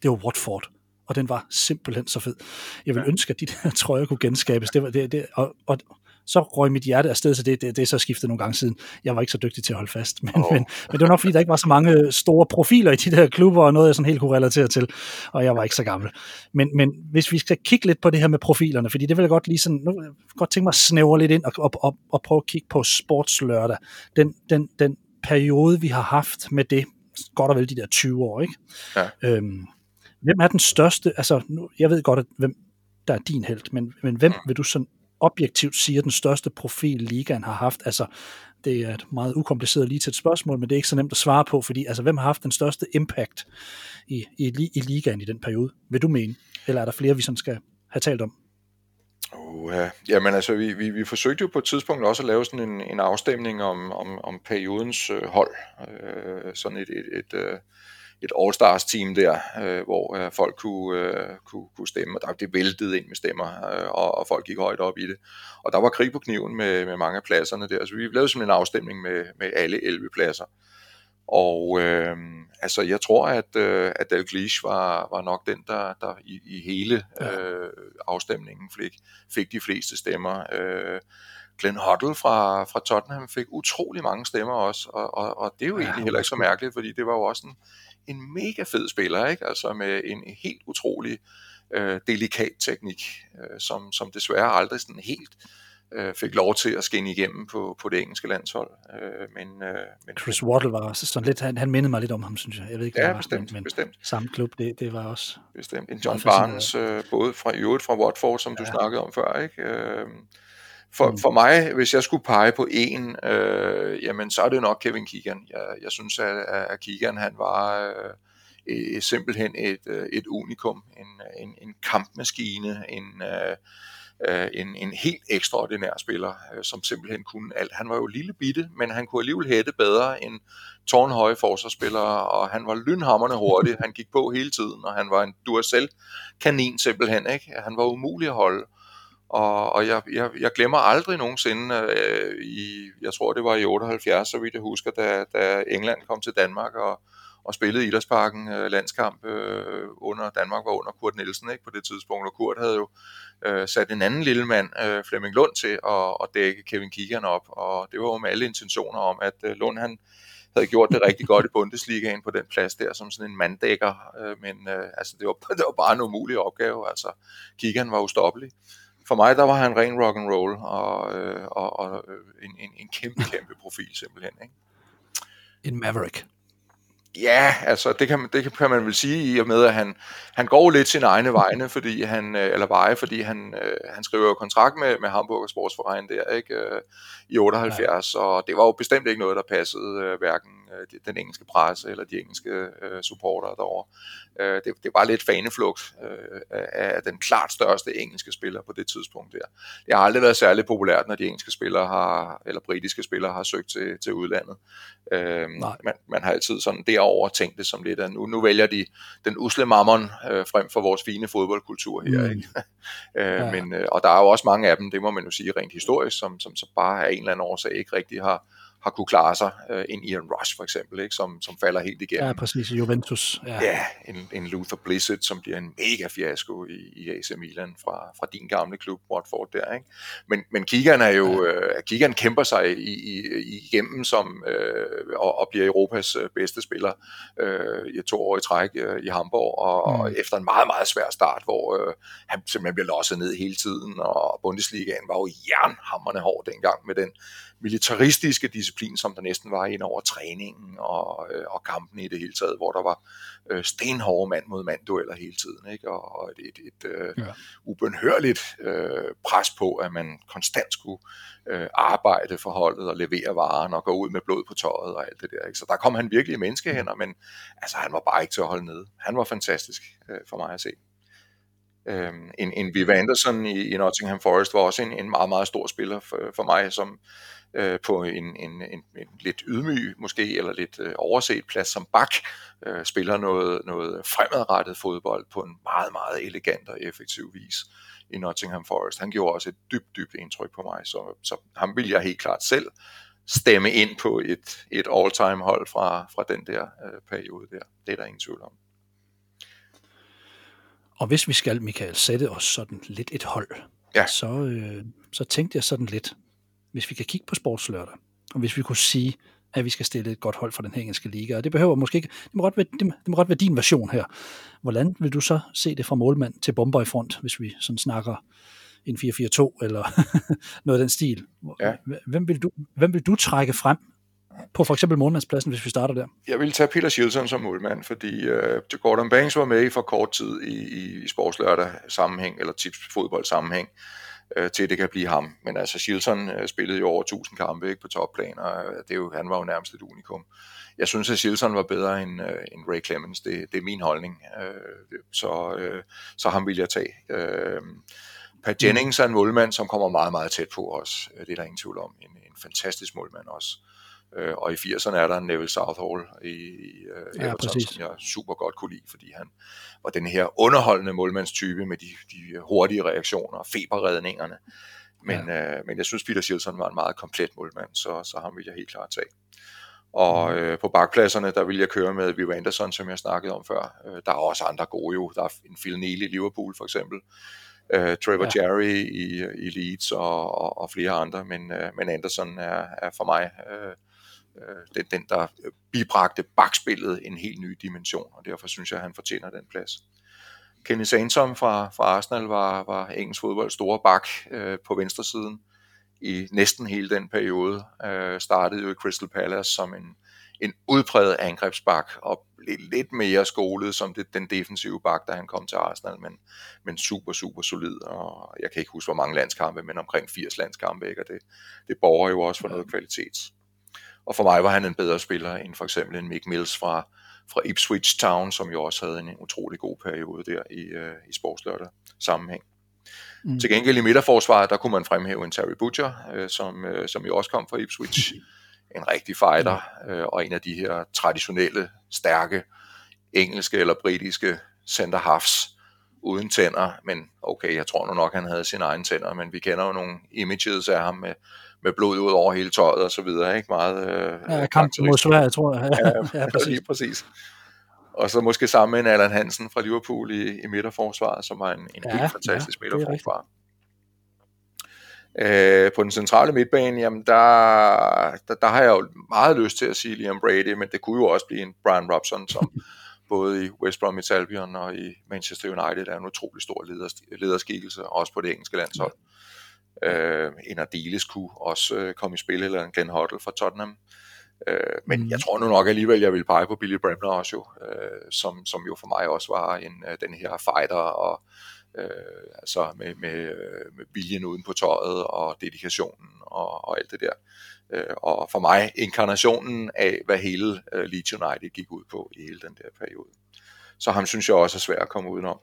Det var Watford. Og den var simpelthen så fed. Jeg vil ja. ønske, at de der trøjer kunne genskabes. Det var, det, det, og, og, så røg mit hjerte afsted, så det, det, det er så skiftet nogle gange siden. Jeg var ikke så dygtig til at holde fast, men, oh. men, men det var nok fordi, der ikke var så mange store profiler i de der klubber, og noget jeg sådan helt kunne relatere til, og jeg var ikke så gammel. Men, men hvis vi skal kigge lidt på det her med profilerne, fordi det vil jeg godt lige sådan, nu godt tænke mig at snævre lidt ind og, og, og, og prøve at kigge på sportslørdag. Den, den, den periode, vi har haft med det, godt og vel de der 20 år, ikke? Ja. Øhm, hvem er den største, altså nu, jeg ved godt, at hvem der er din held, men, men hvem vil du sådan objektivt siger, den største profil, ligaen har haft? Altså, det er et meget ukompliceret lige til et spørgsmål, men det er ikke så nemt at svare på, fordi altså, hvem har haft den største impact i, i, i ligaen i den periode, vil du mene? Eller er der flere, vi sådan skal have talt om? Uh, ja. Jamen altså, vi, vi, vi forsøgte jo på et tidspunkt også at lave sådan en, en afstemning om, om, om periodens øh, hold. Øh, sådan et, et, et, øh, et All-Stars team der, øh, hvor øh, folk kunne, øh, kunne, kunne stemme, og der, det væltede ind med stemmer, øh, og, og folk gik højt op i det. Og der var krig på kniven med, med mange af pladserne der, så vi lavede simpelthen en afstemning med, med alle 11 pladser. Og øh, altså, jeg tror, at, øh, at Dalglish var, var nok den, der, der i, i hele øh, afstemningen fik, fik de fleste stemmer. Øh, Glenn Hoddle fra, fra Tottenham fik utrolig mange stemmer også, og, og, og det er jo ja, egentlig heller ikke så mærkeligt, fordi det var jo også en, en mega fed spiller, ikke? altså med en helt utrolig øh, delikat teknik, øh, som, som desværre aldrig sådan helt øh, fik lov til at skinne igennem på, på det engelske landshold. Øh, men, øh, men, Chris Waddle var sådan lidt, han, han mindede mig lidt om ham, synes jeg. Jeg ved ikke, ja, var, bestemt, men, bestemt. samme klub, det, det var også... Bestemt. En John Barnes, øh, både fra, i øvrigt fra Watford, som ja. du snakkede om før, ikke? Øh, for, mm. for mig, hvis jeg skulle pege på en, øh, jamen så er det nok Kevin Keegan. Jeg, jeg synes, at, at Keegan han var øh, simpelthen et, øh, et unikum, en, en, en kampmaskine, en, øh, øh, en, en helt ekstraordinær spiller, øh, som simpelthen kunne alt. Han var jo lille bitte, men han kunne alligevel hætte bedre end tårnhøje forsvarsspillere, og han var lynhammerne hurtig, han gik på hele tiden, og han var en Duracell-kanin simpelthen. Ikke? Han var umulig at holde. Og, og jeg, jeg, jeg glemmer aldrig nogensinde, øh, i, jeg tror det var i 78, så vidt jeg husker, da, da England kom til Danmark og, og spillede Idrætsparken øh, landskamp øh, under Danmark var under Kurt Nielsen ikke, på det tidspunkt, og Kurt havde jo øh, sat en anden lille mand, øh, Flemming Lund, til at, at dække Kevin Keegan op, og det var jo med alle intentioner om, at øh, Lund han havde gjort det rigtig godt i Bundesligaen på den plads der, som sådan en manddækker, øh, men øh, altså, det, var, det var bare en umulig opgave, altså Keegan var ustoppelig for mig der var han ren rock and roll og, øh, og, og en, en, en kæmpe, kæmpe profil simpelthen. Ikke? En maverick. Ja, altså det kan, det kan man vel sige i og med, at han, han går lidt sin egne vegne, fordi han, øh, eller veje, fordi han, øh, han skriver kontrakt med, med Hamburg Sportsverein der, ikke, øh, i 78, ja. og det var jo bestemt ikke noget, der passede hverken den engelske presse eller de engelske øh, supportere derovre. Øh, det, det var lidt faneflugt øh, af den klart største engelske spiller på det tidspunkt der. Det har aldrig været særlig populært, når de engelske spillere har, eller britiske spillere har søgt til, til udlandet. Øh, man, man har altid sådan derover tænkt det som lidt, at nu, nu vælger de den usle mammon øh, frem for vores fine fodboldkultur her. Mm. Ikke? øh, ja. men, øh, og der er jo også mange af dem, det må man jo sige rent historisk, som, som så bare af en eller anden årsag ikke rigtig har, har kunne klare sig. Øh, en Ian Rush for eksempel, ikke? Som, som falder helt igennem. Ja, præcis. Juventus. Ja, ja en, en Luther Blizzard, som bliver en mega fiasko i, i AC Milan fra, fra din gamle klub, Watford der. Ikke? Men, men Kigan er jo, ja. øh, Kigan kæmper sig i, i, igennem som, øh, og, og bliver Europas øh, bedste spiller øh, i to år i træk øh, i Hamburg, og, mm. og efter en meget, meget svær start, hvor øh, han simpelthen bliver losset ned hele tiden, og Bundesligaen var jo jernhammerne hård dengang med den militaristiske disciplin, som der næsten var ind over træningen og, øh, og kampen i det hele taget, hvor der var øh, stenhårde mand mod mand dueller hele tiden, ikke? og et, et, et øh, ja. ubønhørligt øh, pres på, at man konstant skulle øh, arbejde for holdet og levere varen og gå ud med blod på tøjet og alt det der. Ikke? Så der kom han virkelig i menneskehænder, men altså, han var bare ikke til at holde nede. Han var fantastisk øh, for mig at se. Øhm, en, en Viva Anderson i, i Nottingham Forest var også en, en meget, meget stor spiller for, for mig, som øh, på en, en, en, en lidt ydmyg måske, eller lidt øh, overset plads som bak, øh, spiller noget, noget fremadrettet fodbold på en meget, meget elegant og effektiv vis i Nottingham Forest. Han gjorde også et dybt, dybt indtryk på mig, så, så ham vil jeg helt klart selv stemme ind på et, et all-time hold fra, fra den der øh, periode der. Det er der ingen tvivl om. Og hvis vi skal, Michael, sætte os sådan lidt et hold, ja. så, øh, så tænkte jeg sådan lidt, hvis vi kan kigge på sportslørdag, og hvis vi kunne sige, at vi skal stille et godt hold for den engelske liga, og det behøver måske ikke, det må godt være, det må, det må godt være din version her. Hvordan vil du så se det fra målmand til bomber i front, hvis vi sådan snakker en 4-4-2 eller noget af den stil? Ja. Hvem, vil du, hvem vil du trække frem på for eksempel målmandspladsen, hvis vi starter der? Jeg vil tage Peter Shilton som målmand, fordi uh, Gordon Banks var med i for kort tid i, i, i sportslørdag sammenhæng, eller tips fodbold sammenhæng, øh, til det kan blive ham. Men altså Shilton øh, spillede jo over 1000 kampe ikke, på topplan, og øh, det er jo, han var jo nærmest et unikum. Jeg synes, at Shilton var bedre end, øh, end Ray Clemens. Det, det er min holdning. Øh, så, øh, så ham vil jeg tage. Øh, Pat Jennings er en målmand, som kommer meget, meget tæt på os. Det er der ingen tvivl om. En, en fantastisk målmand også. Øh, og i 80'erne er der Neville Southall i, i øh, ja, Everton, præcis. som jeg super godt kunne lide, fordi han var den her underholdende målmandstype med de, de hurtige reaktioner, feberredningerne. Men, ja. øh, men jeg synes, Peter Shilton var en meget komplet målmand, så, så ham vil jeg helt klart tage. Og mm. øh, på bakpladserne, der vil jeg køre med Viv Anderson, som jeg snakkede om før. Øh, der er også andre gode jo. Der er en Phil Neal i Liverpool for eksempel. Øh, Trevor ja. Jerry i, i Leeds og, og, og flere andre. Men, øh, men Anderson er, er for mig øh, øh, den, den, der bibragte bakspillet en helt ny dimension, og derfor synes jeg, at han fortjener den plads. Kenny Sansom fra, fra Arsenal var, var engelsk fodbold store bak øh, på venstresiden i næsten hele den periode. Øh, startede jo i Crystal Palace som en, en udpræget angrebsbak og blev lidt mere skolet som det, den defensive bak, da han kom til Arsenal, men, men super, super solid, og jeg kan ikke huske, hvor mange landskampe, men omkring 80 landskampe, ikke? og det, det borger jo også for noget kvalitet. Og for mig var han en bedre spiller end for eksempel en Mick Mills fra, fra Ipswich Town, som jo også havde en utrolig god periode der i, øh, i sportslørdag sammenhæng. Mm. Til gengæld i midterforsvaret, der kunne man fremhæve en Terry Butcher, øh, som, øh, som jo også kom fra Ipswich. En rigtig fighter, øh, og en af de her traditionelle, stærke, engelske eller britiske center halves uden tænder, men okay, jeg tror nu nok, han havde sine egne tænder, men vi kender jo nogle images af ham med med blod ud over hele tøjet og så videre, ikke? Meget øh, ja, kampen mod Sverige, tror jeg. ja, ja, præcis. Lige præcis. Og så måske sammen med en Allan Hansen fra Liverpool i, i midterforsvaret, som var en, en ja, helt fantastisk ja, midterforsvar. Øh, på den centrale midtbane, jamen der, der, der har jeg jo meget lyst til at sige Liam Brady, men det kunne jo også blive en Brian Robson, som både i West Bromwich Albion og i Manchester United, er en utrolig stor lederskikkelse, også på det engelske landshold. Øh, en Ardiles kunne også øh, komme i spil, eller en Glenn Hoddle fra Tottenham. Øh, men mm. jeg tror nu nok alligevel, jeg vil pege på Billy Bremner også jo, øh, som, som jo for mig også var en, øh, den her fighter, og øh, altså med, med, øh, med viljen uden på tøjet, og dedikationen, og, og alt det der. Øh, og for mig inkarnationen af, hvad hele øh, Leeds United gik ud på i hele den der periode. Så ham synes jeg også er svært at komme udenom.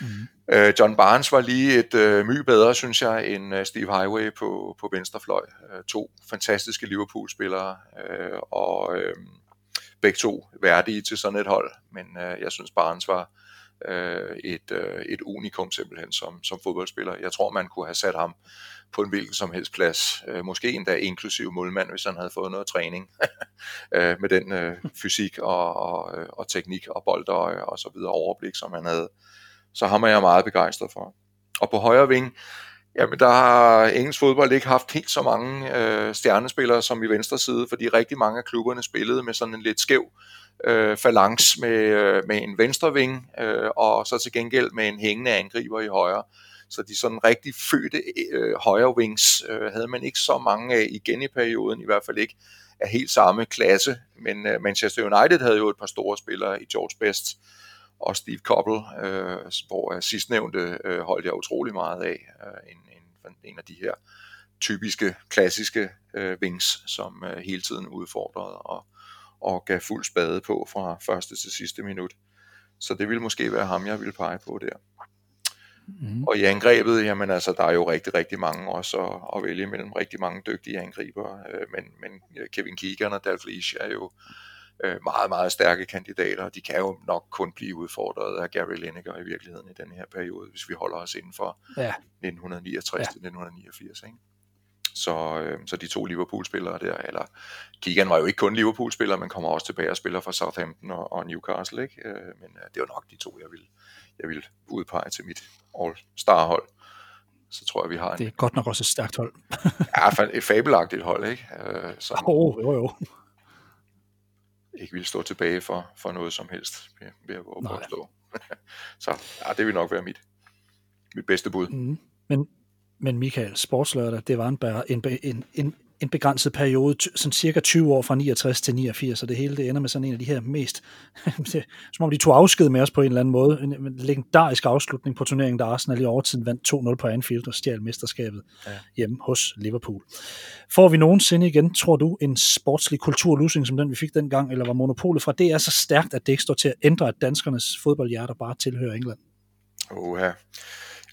Mm. Øh, John Barnes var lige et øh, my bedre, synes jeg, end øh, Steve Highway på, på venstrefløj. Øh, to fantastiske Liverpool-spillere, øh, og øh, begge to værdige til sådan et hold. Men øh, jeg synes, Barnes var øh, et, øh, et unikum simpelthen som, som fodboldspiller. Jeg tror, man kunne have sat ham på en hvilken som helst plads. Øh, måske endda inklusiv målmand, hvis han havde fået noget træning øh, med den øh, fysik og, og, øh, og teknik og boldøje og så videre overblik, som han havde. Så ham er jeg meget begejstret for. Og på højre ving, jamen der har engelsk fodbold ikke haft helt så mange øh, stjernespillere som i venstre side, fordi rigtig mange af klubberne spillede med sådan en lidt skæv øh, falans med, øh, med en venstre ving, øh, og så til gengæld med en hængende angriber i højre. Så de sådan rigtig fødte øh, højre wings øh, havde man ikke så mange af igen i perioden, i hvert fald ikke af helt samme klasse. Men øh, Manchester United havde jo et par store spillere i George Best og Steve Coppell, øh, hvor øh, sidstnævnte øh, holdt jeg utrolig meget af. Øh, en, en, en af de her typiske, klassiske øh, wings, som øh, hele tiden udfordrede og, og gav fuld spade på fra første til sidste minut. Så det ville måske være ham, jeg ville pege på der. Mm. Og i angrebet, jamen altså, der er jo rigtig, rigtig mange også at, at vælge mellem. Rigtig mange dygtige angriber. Øh, men, men Kevin Keegan og Dalglish er jo øh, meget, meget stærke kandidater. De kan jo nok kun blive udfordret af Gary Lineker i virkeligheden i den her periode, hvis vi holder os inden for ja. 1969 ja. til 1989. Ikke? Så, øh, så de to Liverpool-spillere der, eller Keegan var jo ikke kun Liverpool-spiller, men kommer også tilbage og spiller for Southampton og, og Newcastle, ikke? Øh, men øh, det var nok de to, jeg vil, jeg vil udpege til mit All-Star-hold. Så tror jeg, vi har en... Det er godt nok også et stærkt hold. ja, et fabelagtigt hold, ikke? Øh, som oh, jo, jo. ikke vil stå tilbage for, for noget som helst ved, at gå på stå. så ja, det vil nok være mit, mit bedste bud. Mm. Men, men Michael, sportslørdag, det var en, en, en, en, en begrænset periode, sådan cirka 20 år fra 69 til 89, og det hele det ender med sådan en af de her mest, som om de tog afsked med os på en eller anden måde, en legendarisk afslutning på turneringen, da Arsenal i overtiden vandt 2-0 på Anfield og stjal mesterskabet ja. hjemme hos Liverpool. Får vi nogensinde igen, tror du, en sportslig kulturlusing som den, vi fik dengang, eller var monopolet fra det er så stærkt, at det ikke står til at ændre, at danskernes fodboldhjerter bare tilhører England? Uha.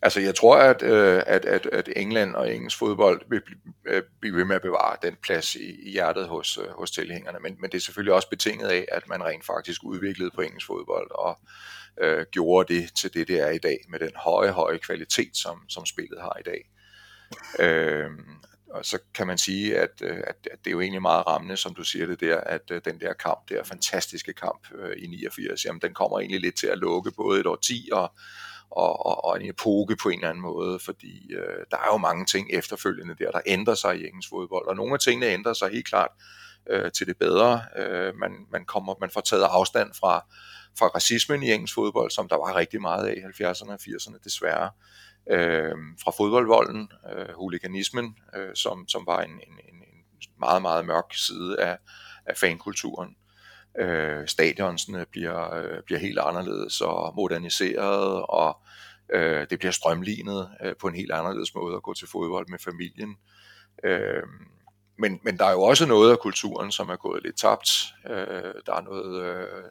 Altså jeg tror, at, øh, at, at, at England og engelsk fodbold vil øh, blive ved med at bevare den plads i, i hjertet hos, øh, hos tilhængerne, men, men det er selvfølgelig også betinget af, at man rent faktisk udviklede på engelsk fodbold og øh, gjorde det til det, det er i dag, med den høje, høje kvalitet, som, som spillet har i dag. Øh, og så kan man sige, at, øh, at, at det er jo egentlig meget rammende, som du siger det der, at øh, den der kamp, der fantastiske kamp øh, i 89, jamen den kommer egentlig lidt til at lukke både et år 10 og, og, og, og en epoke på en eller anden måde, fordi øh, der er jo mange ting efterfølgende der, der ændrer sig i engelsk fodbold, og nogle af tingene ændrer sig helt klart øh, til det bedre. Øh, man, man, kommer, man får taget afstand fra, fra racismen i engelsk fodbold, som der var rigtig meget af i 70'erne og 80'erne desværre. Øh, fra fodboldvolden, øh, huliganismen, øh, som, som var en, en, en meget, meget mørk side af, af fankulturen øh, stadionsene bliver, øh, bliver helt anderledes og moderniseret, og øh, det bliver strømlignet øh, på en helt anderledes måde at gå til fodbold med familien. Øh, men, men der er jo også noget af kulturen, som er gået lidt tabt. Øh, der er noget, øh,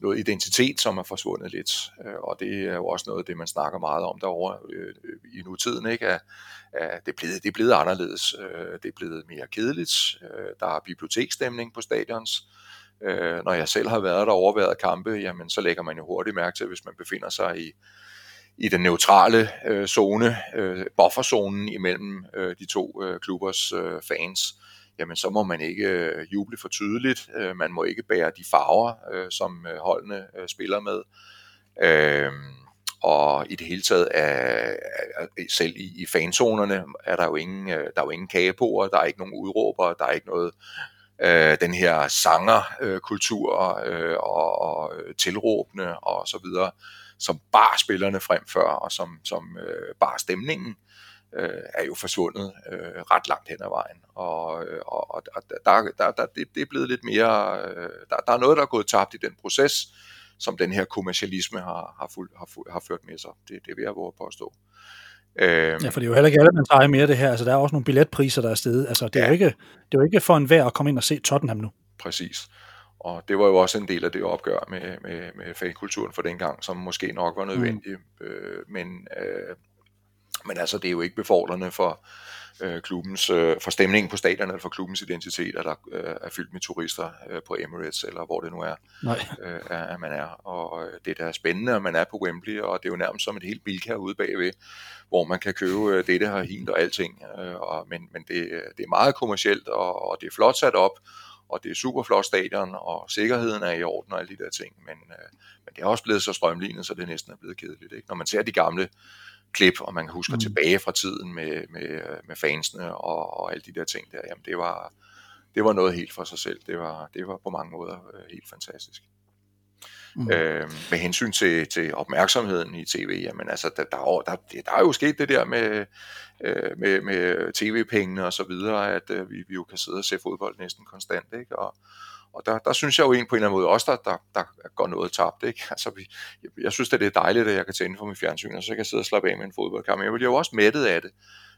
noget identitet, som er forsvundet lidt, øh, og det er jo også noget af det, man snakker meget om derovre øh, i nutiden, ikke? At, at det, er blevet, det er blevet anderledes, øh, det er blevet mere kedeligt, øh, der er bibliotekstemning på stadions, Øh, når jeg selv har været der og overværet kampe, jamen så lægger man jo hurtigt mærke til, hvis man befinder sig i, i den neutrale øh, zone, øh, bufferzonen imellem øh, de to øh, klubbers øh, fans, jamen så må man ikke øh, juble for tydeligt, øh, man må ikke bære de farver, øh, som øh, holdene øh, spiller med. Øh, og i det hele taget er, er selv i, i fanzonerne er der jo ingen, øh, der er jo ingen kagepoer, der er ikke nogen udråber, der er ikke noget øh, den her sangerkultur øh, og, og øh, tilråbende og så videre, som bar spillerne frem før, og som, som øh, bar stemningen, øh, er jo forsvundet øh, ret langt hen ad vejen. Og, øh, og, og der, der, der, det, det er blevet lidt mere, øh, der, der er noget, der er gået tabt i den proces, som den her kommercialisme har, har, fuld, har, har ført med sig. Det, det vil jeg våge påstå. Øhm, ja, for det er jo heller ikke alle, man tager mere det her. Altså, der er også nogle billetpriser, der er stedet. Altså, det er, ja. jo ikke, det er jo ikke for en værd at komme ind og se Tottenham nu. Præcis. Og det var jo også en del af det opgør med, med, med fankulturen for den gang, som måske nok var nødvendig. Mm. Øh, men, øh, men altså, det er jo ikke befordrende for, øh, klubbens, øh, for stemningen på stadion, eller for klubbens identitet, at der øh, er fyldt med turister øh, på Emirates, eller hvor det nu er, Nej. Øh, at man er. Og det der er spændende, at man er på Wembley, og det er jo nærmest som et helt bilkær ude bagved, hvor man kan købe øh, det, der har hint og alting. Øh, og, men men det, det er meget kommercielt, og, og det er flot sat op, og det er super flot stadion, og sikkerheden er i orden og alle de der ting, men, øh, men det er også blevet så strømlignet, så det næsten er blevet kedeligt. Ikke? Når man ser de gamle klip, og man kan huske mm. tilbage fra tiden med, med, med fansene og, og alle de der ting der, jamen det var, det var noget helt for sig selv. Det var, det var på mange måder øh, helt fantastisk. Mm. Øh, med hensyn til, til opmærksomheden i tv, jamen altså, der, der, der, der er jo sket det der med, øh, med, med tv-pengene og så videre, at øh, vi, vi jo kan sidde og se fodbold næsten konstant, ikke? Og, og der, der synes jeg jo en på en eller anden måde også, der, der, der går noget tabt. Ikke? Altså, vi, jeg, jeg synes, at det er dejligt, at jeg kan tænde for min fjernsyn, og så kan jeg sidde og slappe af med en fodboldkamp. Jeg bliver jo også mættet af det.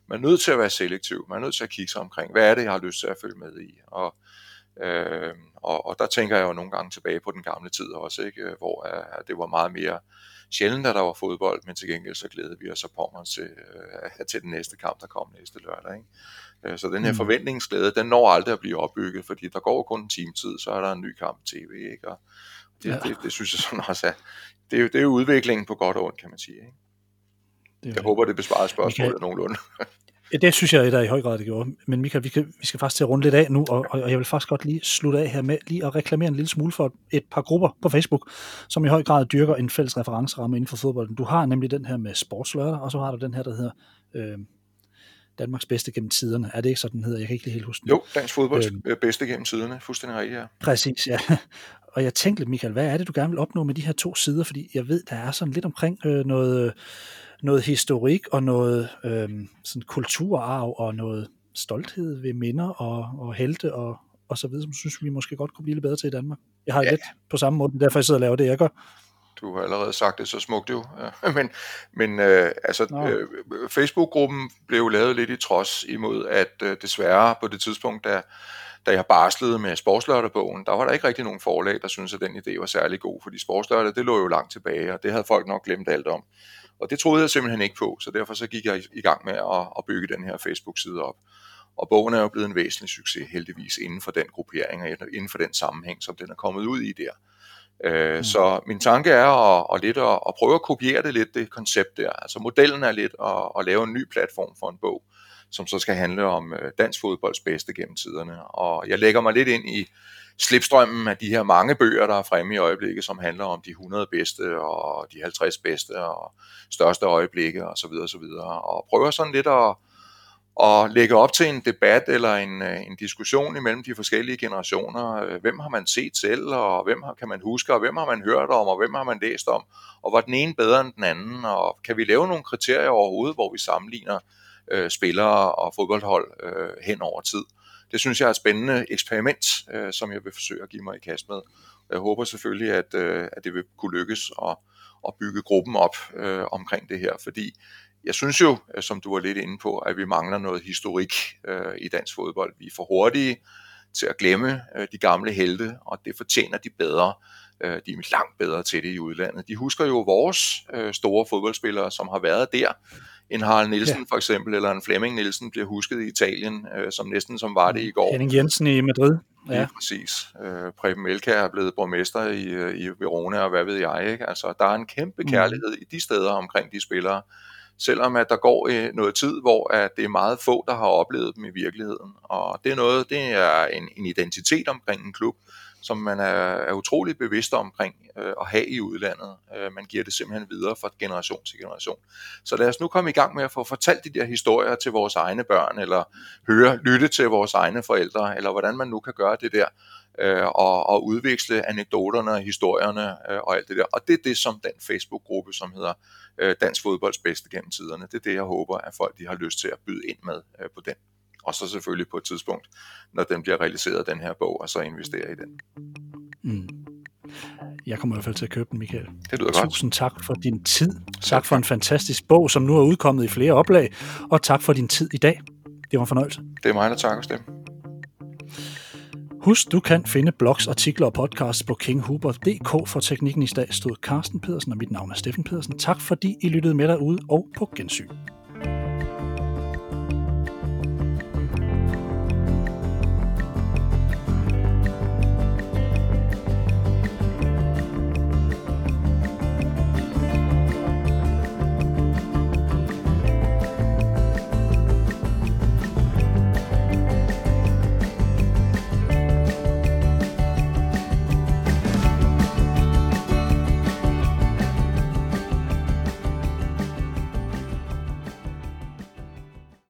Man er nødt til at være selektiv. Man er nødt til at kigge sig omkring. Hvad er det, jeg har lyst til at følge med i? Og, øh, og, og der tænker jeg jo nogle gange tilbage på den gamle tid også, ikke? hvor at det var meget mere sjældent, at der var fodbold, men til gengæld så glædede vi os og pommer til, øh, til den næste kamp, der kom næste lørdag. Ikke? Øh, så den her mm. forventningsglæde, den når aldrig at blive opbygget, fordi der går kun en time tid, så er der en ny kamp tv, ikke? Og det, ja. det, det, synes jeg sådan også er, det er, det er jo udviklingen på godt og ondt, kan man sige. Ikke? Det jeg håber, det besvarer spørgsmålet Michael, nogenlunde. det synes jeg, der i høj grad det gjorde. Men Michael, vi, kan, vi skal faktisk til at runde lidt af nu, og, og jeg vil faktisk godt lige slutte af her med lige at reklamere en lille smule for et par grupper på Facebook, som i høj grad dyrker en fælles referenceramme inden for fodbolden. Du har nemlig den her med sportslørdag, og så har du den her, der hedder øh, Danmarks bedste gennem tiderne. Er det ikke sådan, den hedder? Jeg kan ikke helt huske den. Jo, dansk fodbolds øhm, bedste gennem tiderne. Fuldstændig rigtigt, ja. Præcis, ja. Og jeg tænkte lidt, Michael, hvad er det, du gerne vil opnå med de her to sider? Fordi jeg ved, der er sådan lidt omkring øh, noget, noget historik og noget øh, sådan kulturarv og noget stolthed ved minder og, og helte og, og så videre, som synes vi måske godt kunne blive lidt bedre til i Danmark. Jeg har ja. lidt på samme måde, derfor jeg sidder og laver det, jeg gør du har allerede sagt det så smukt jo. men men øh, altså, øh, Facebook-gruppen blev lavet lidt i trods imod, at øh, desværre på det tidspunkt, da, da jeg barslede med sportslørderbogen, der var der ikke rigtig nogen forlag, der syntes, at den idé var særlig god, fordi sportslørdag, det lå jo langt tilbage, og det havde folk nok glemt alt om. Og det troede jeg simpelthen ikke på, så derfor så gik jeg i gang med at, at bygge den her Facebook-side op. Og bogen er jo blevet en væsentlig succes, heldigvis, inden for den gruppering og inden for den sammenhæng, som den er kommet ud i der. Øh, mm. Så min tanke er at, at, lidt at, at prøve at kopiere det lidt, det koncept der. Altså modellen er lidt at, at lave en ny platform for en bog, som så skal handle om øh, dansk fodbolds bedste gennem tiderne. Og jeg lægger mig lidt ind i slipstrømmen af de her mange bøger, der er fremme i øjeblikket, som handler om de 100 bedste og de 50 bedste og største øjeblikke osv. Og, så videre, og, så videre. og prøver sådan lidt at, og lægge op til en debat eller en, øh, en diskussion imellem de forskellige generationer. Øh, hvem har man set selv, og hvem har, kan man huske, og hvem har man hørt om, og hvem har man læst om, og var den ene bedre end den anden, og kan vi lave nogle kriterier overhovedet, hvor vi sammenligner øh, spillere og fodboldhold øh, hen over tid. Det synes jeg er et spændende eksperiment, øh, som jeg vil forsøge at give mig i kast med. Jeg håber selvfølgelig, at, øh, at det vil kunne lykkes at, at bygge gruppen op øh, omkring det her, fordi jeg synes jo, øh, som du var lidt inde på, at vi mangler noget historik øh, i dansk fodbold. Vi er for hurtige til at glemme øh, de gamle helte, og det fortjener de bedre. Øh, de er langt bedre til det i udlandet. De husker jo vores øh, store fodboldspillere, som har været der. En Harald Nielsen ja. for eksempel, eller en Flemming Nielsen bliver husket i Italien, øh, som næsten som var det i går. Henning Jensen i Madrid. Ja, ja præcis. Øh, Preben Melka er blevet borgmester i, øh, i Verona, og hvad ved jeg. Ikke? Altså, der er en kæmpe mm. kærlighed mm. i de steder omkring de spillere, selvom at der går øh, noget tid, hvor at det er meget få, der har oplevet dem i virkeligheden. Og det er noget, det er en, en identitet omkring en klub, som man er, er utrolig bevidst omkring øh, at have i udlandet. Øh, man giver det simpelthen videre fra generation til generation. Så lad os nu komme i gang med at få fortalt de der historier til vores egne børn, eller høre, lytte til vores egne forældre, eller hvordan man nu kan gøre det der, øh, og, og udveksle anekdoterne, historierne øh, og alt det der. Og det er det, som den Facebook-gruppe, som hedder øh, Dansk Fodbolds Bedste gennem tiderne, det er det, jeg håber, at folk de har lyst til at byde ind med øh, på den. Og så selvfølgelig på et tidspunkt, når den bliver realiseret, den her bog, og så investere i den. Mm. Jeg kommer i hvert fald til at købe den, Michael. Det lyder godt. Tusind tak for din tid. Tak for en fantastisk bog, som nu er udkommet i flere oplag. Og tak for din tid i dag. Det var en fornøjelse. Det er mig, der takker dem. Husk, du kan finde blogs, artikler og podcasts på kinghuber.dk For teknikken i dag stod Carsten Pedersen, og mit navn er Steffen Pedersen. Tak fordi I lyttede med derude, og på gensyn.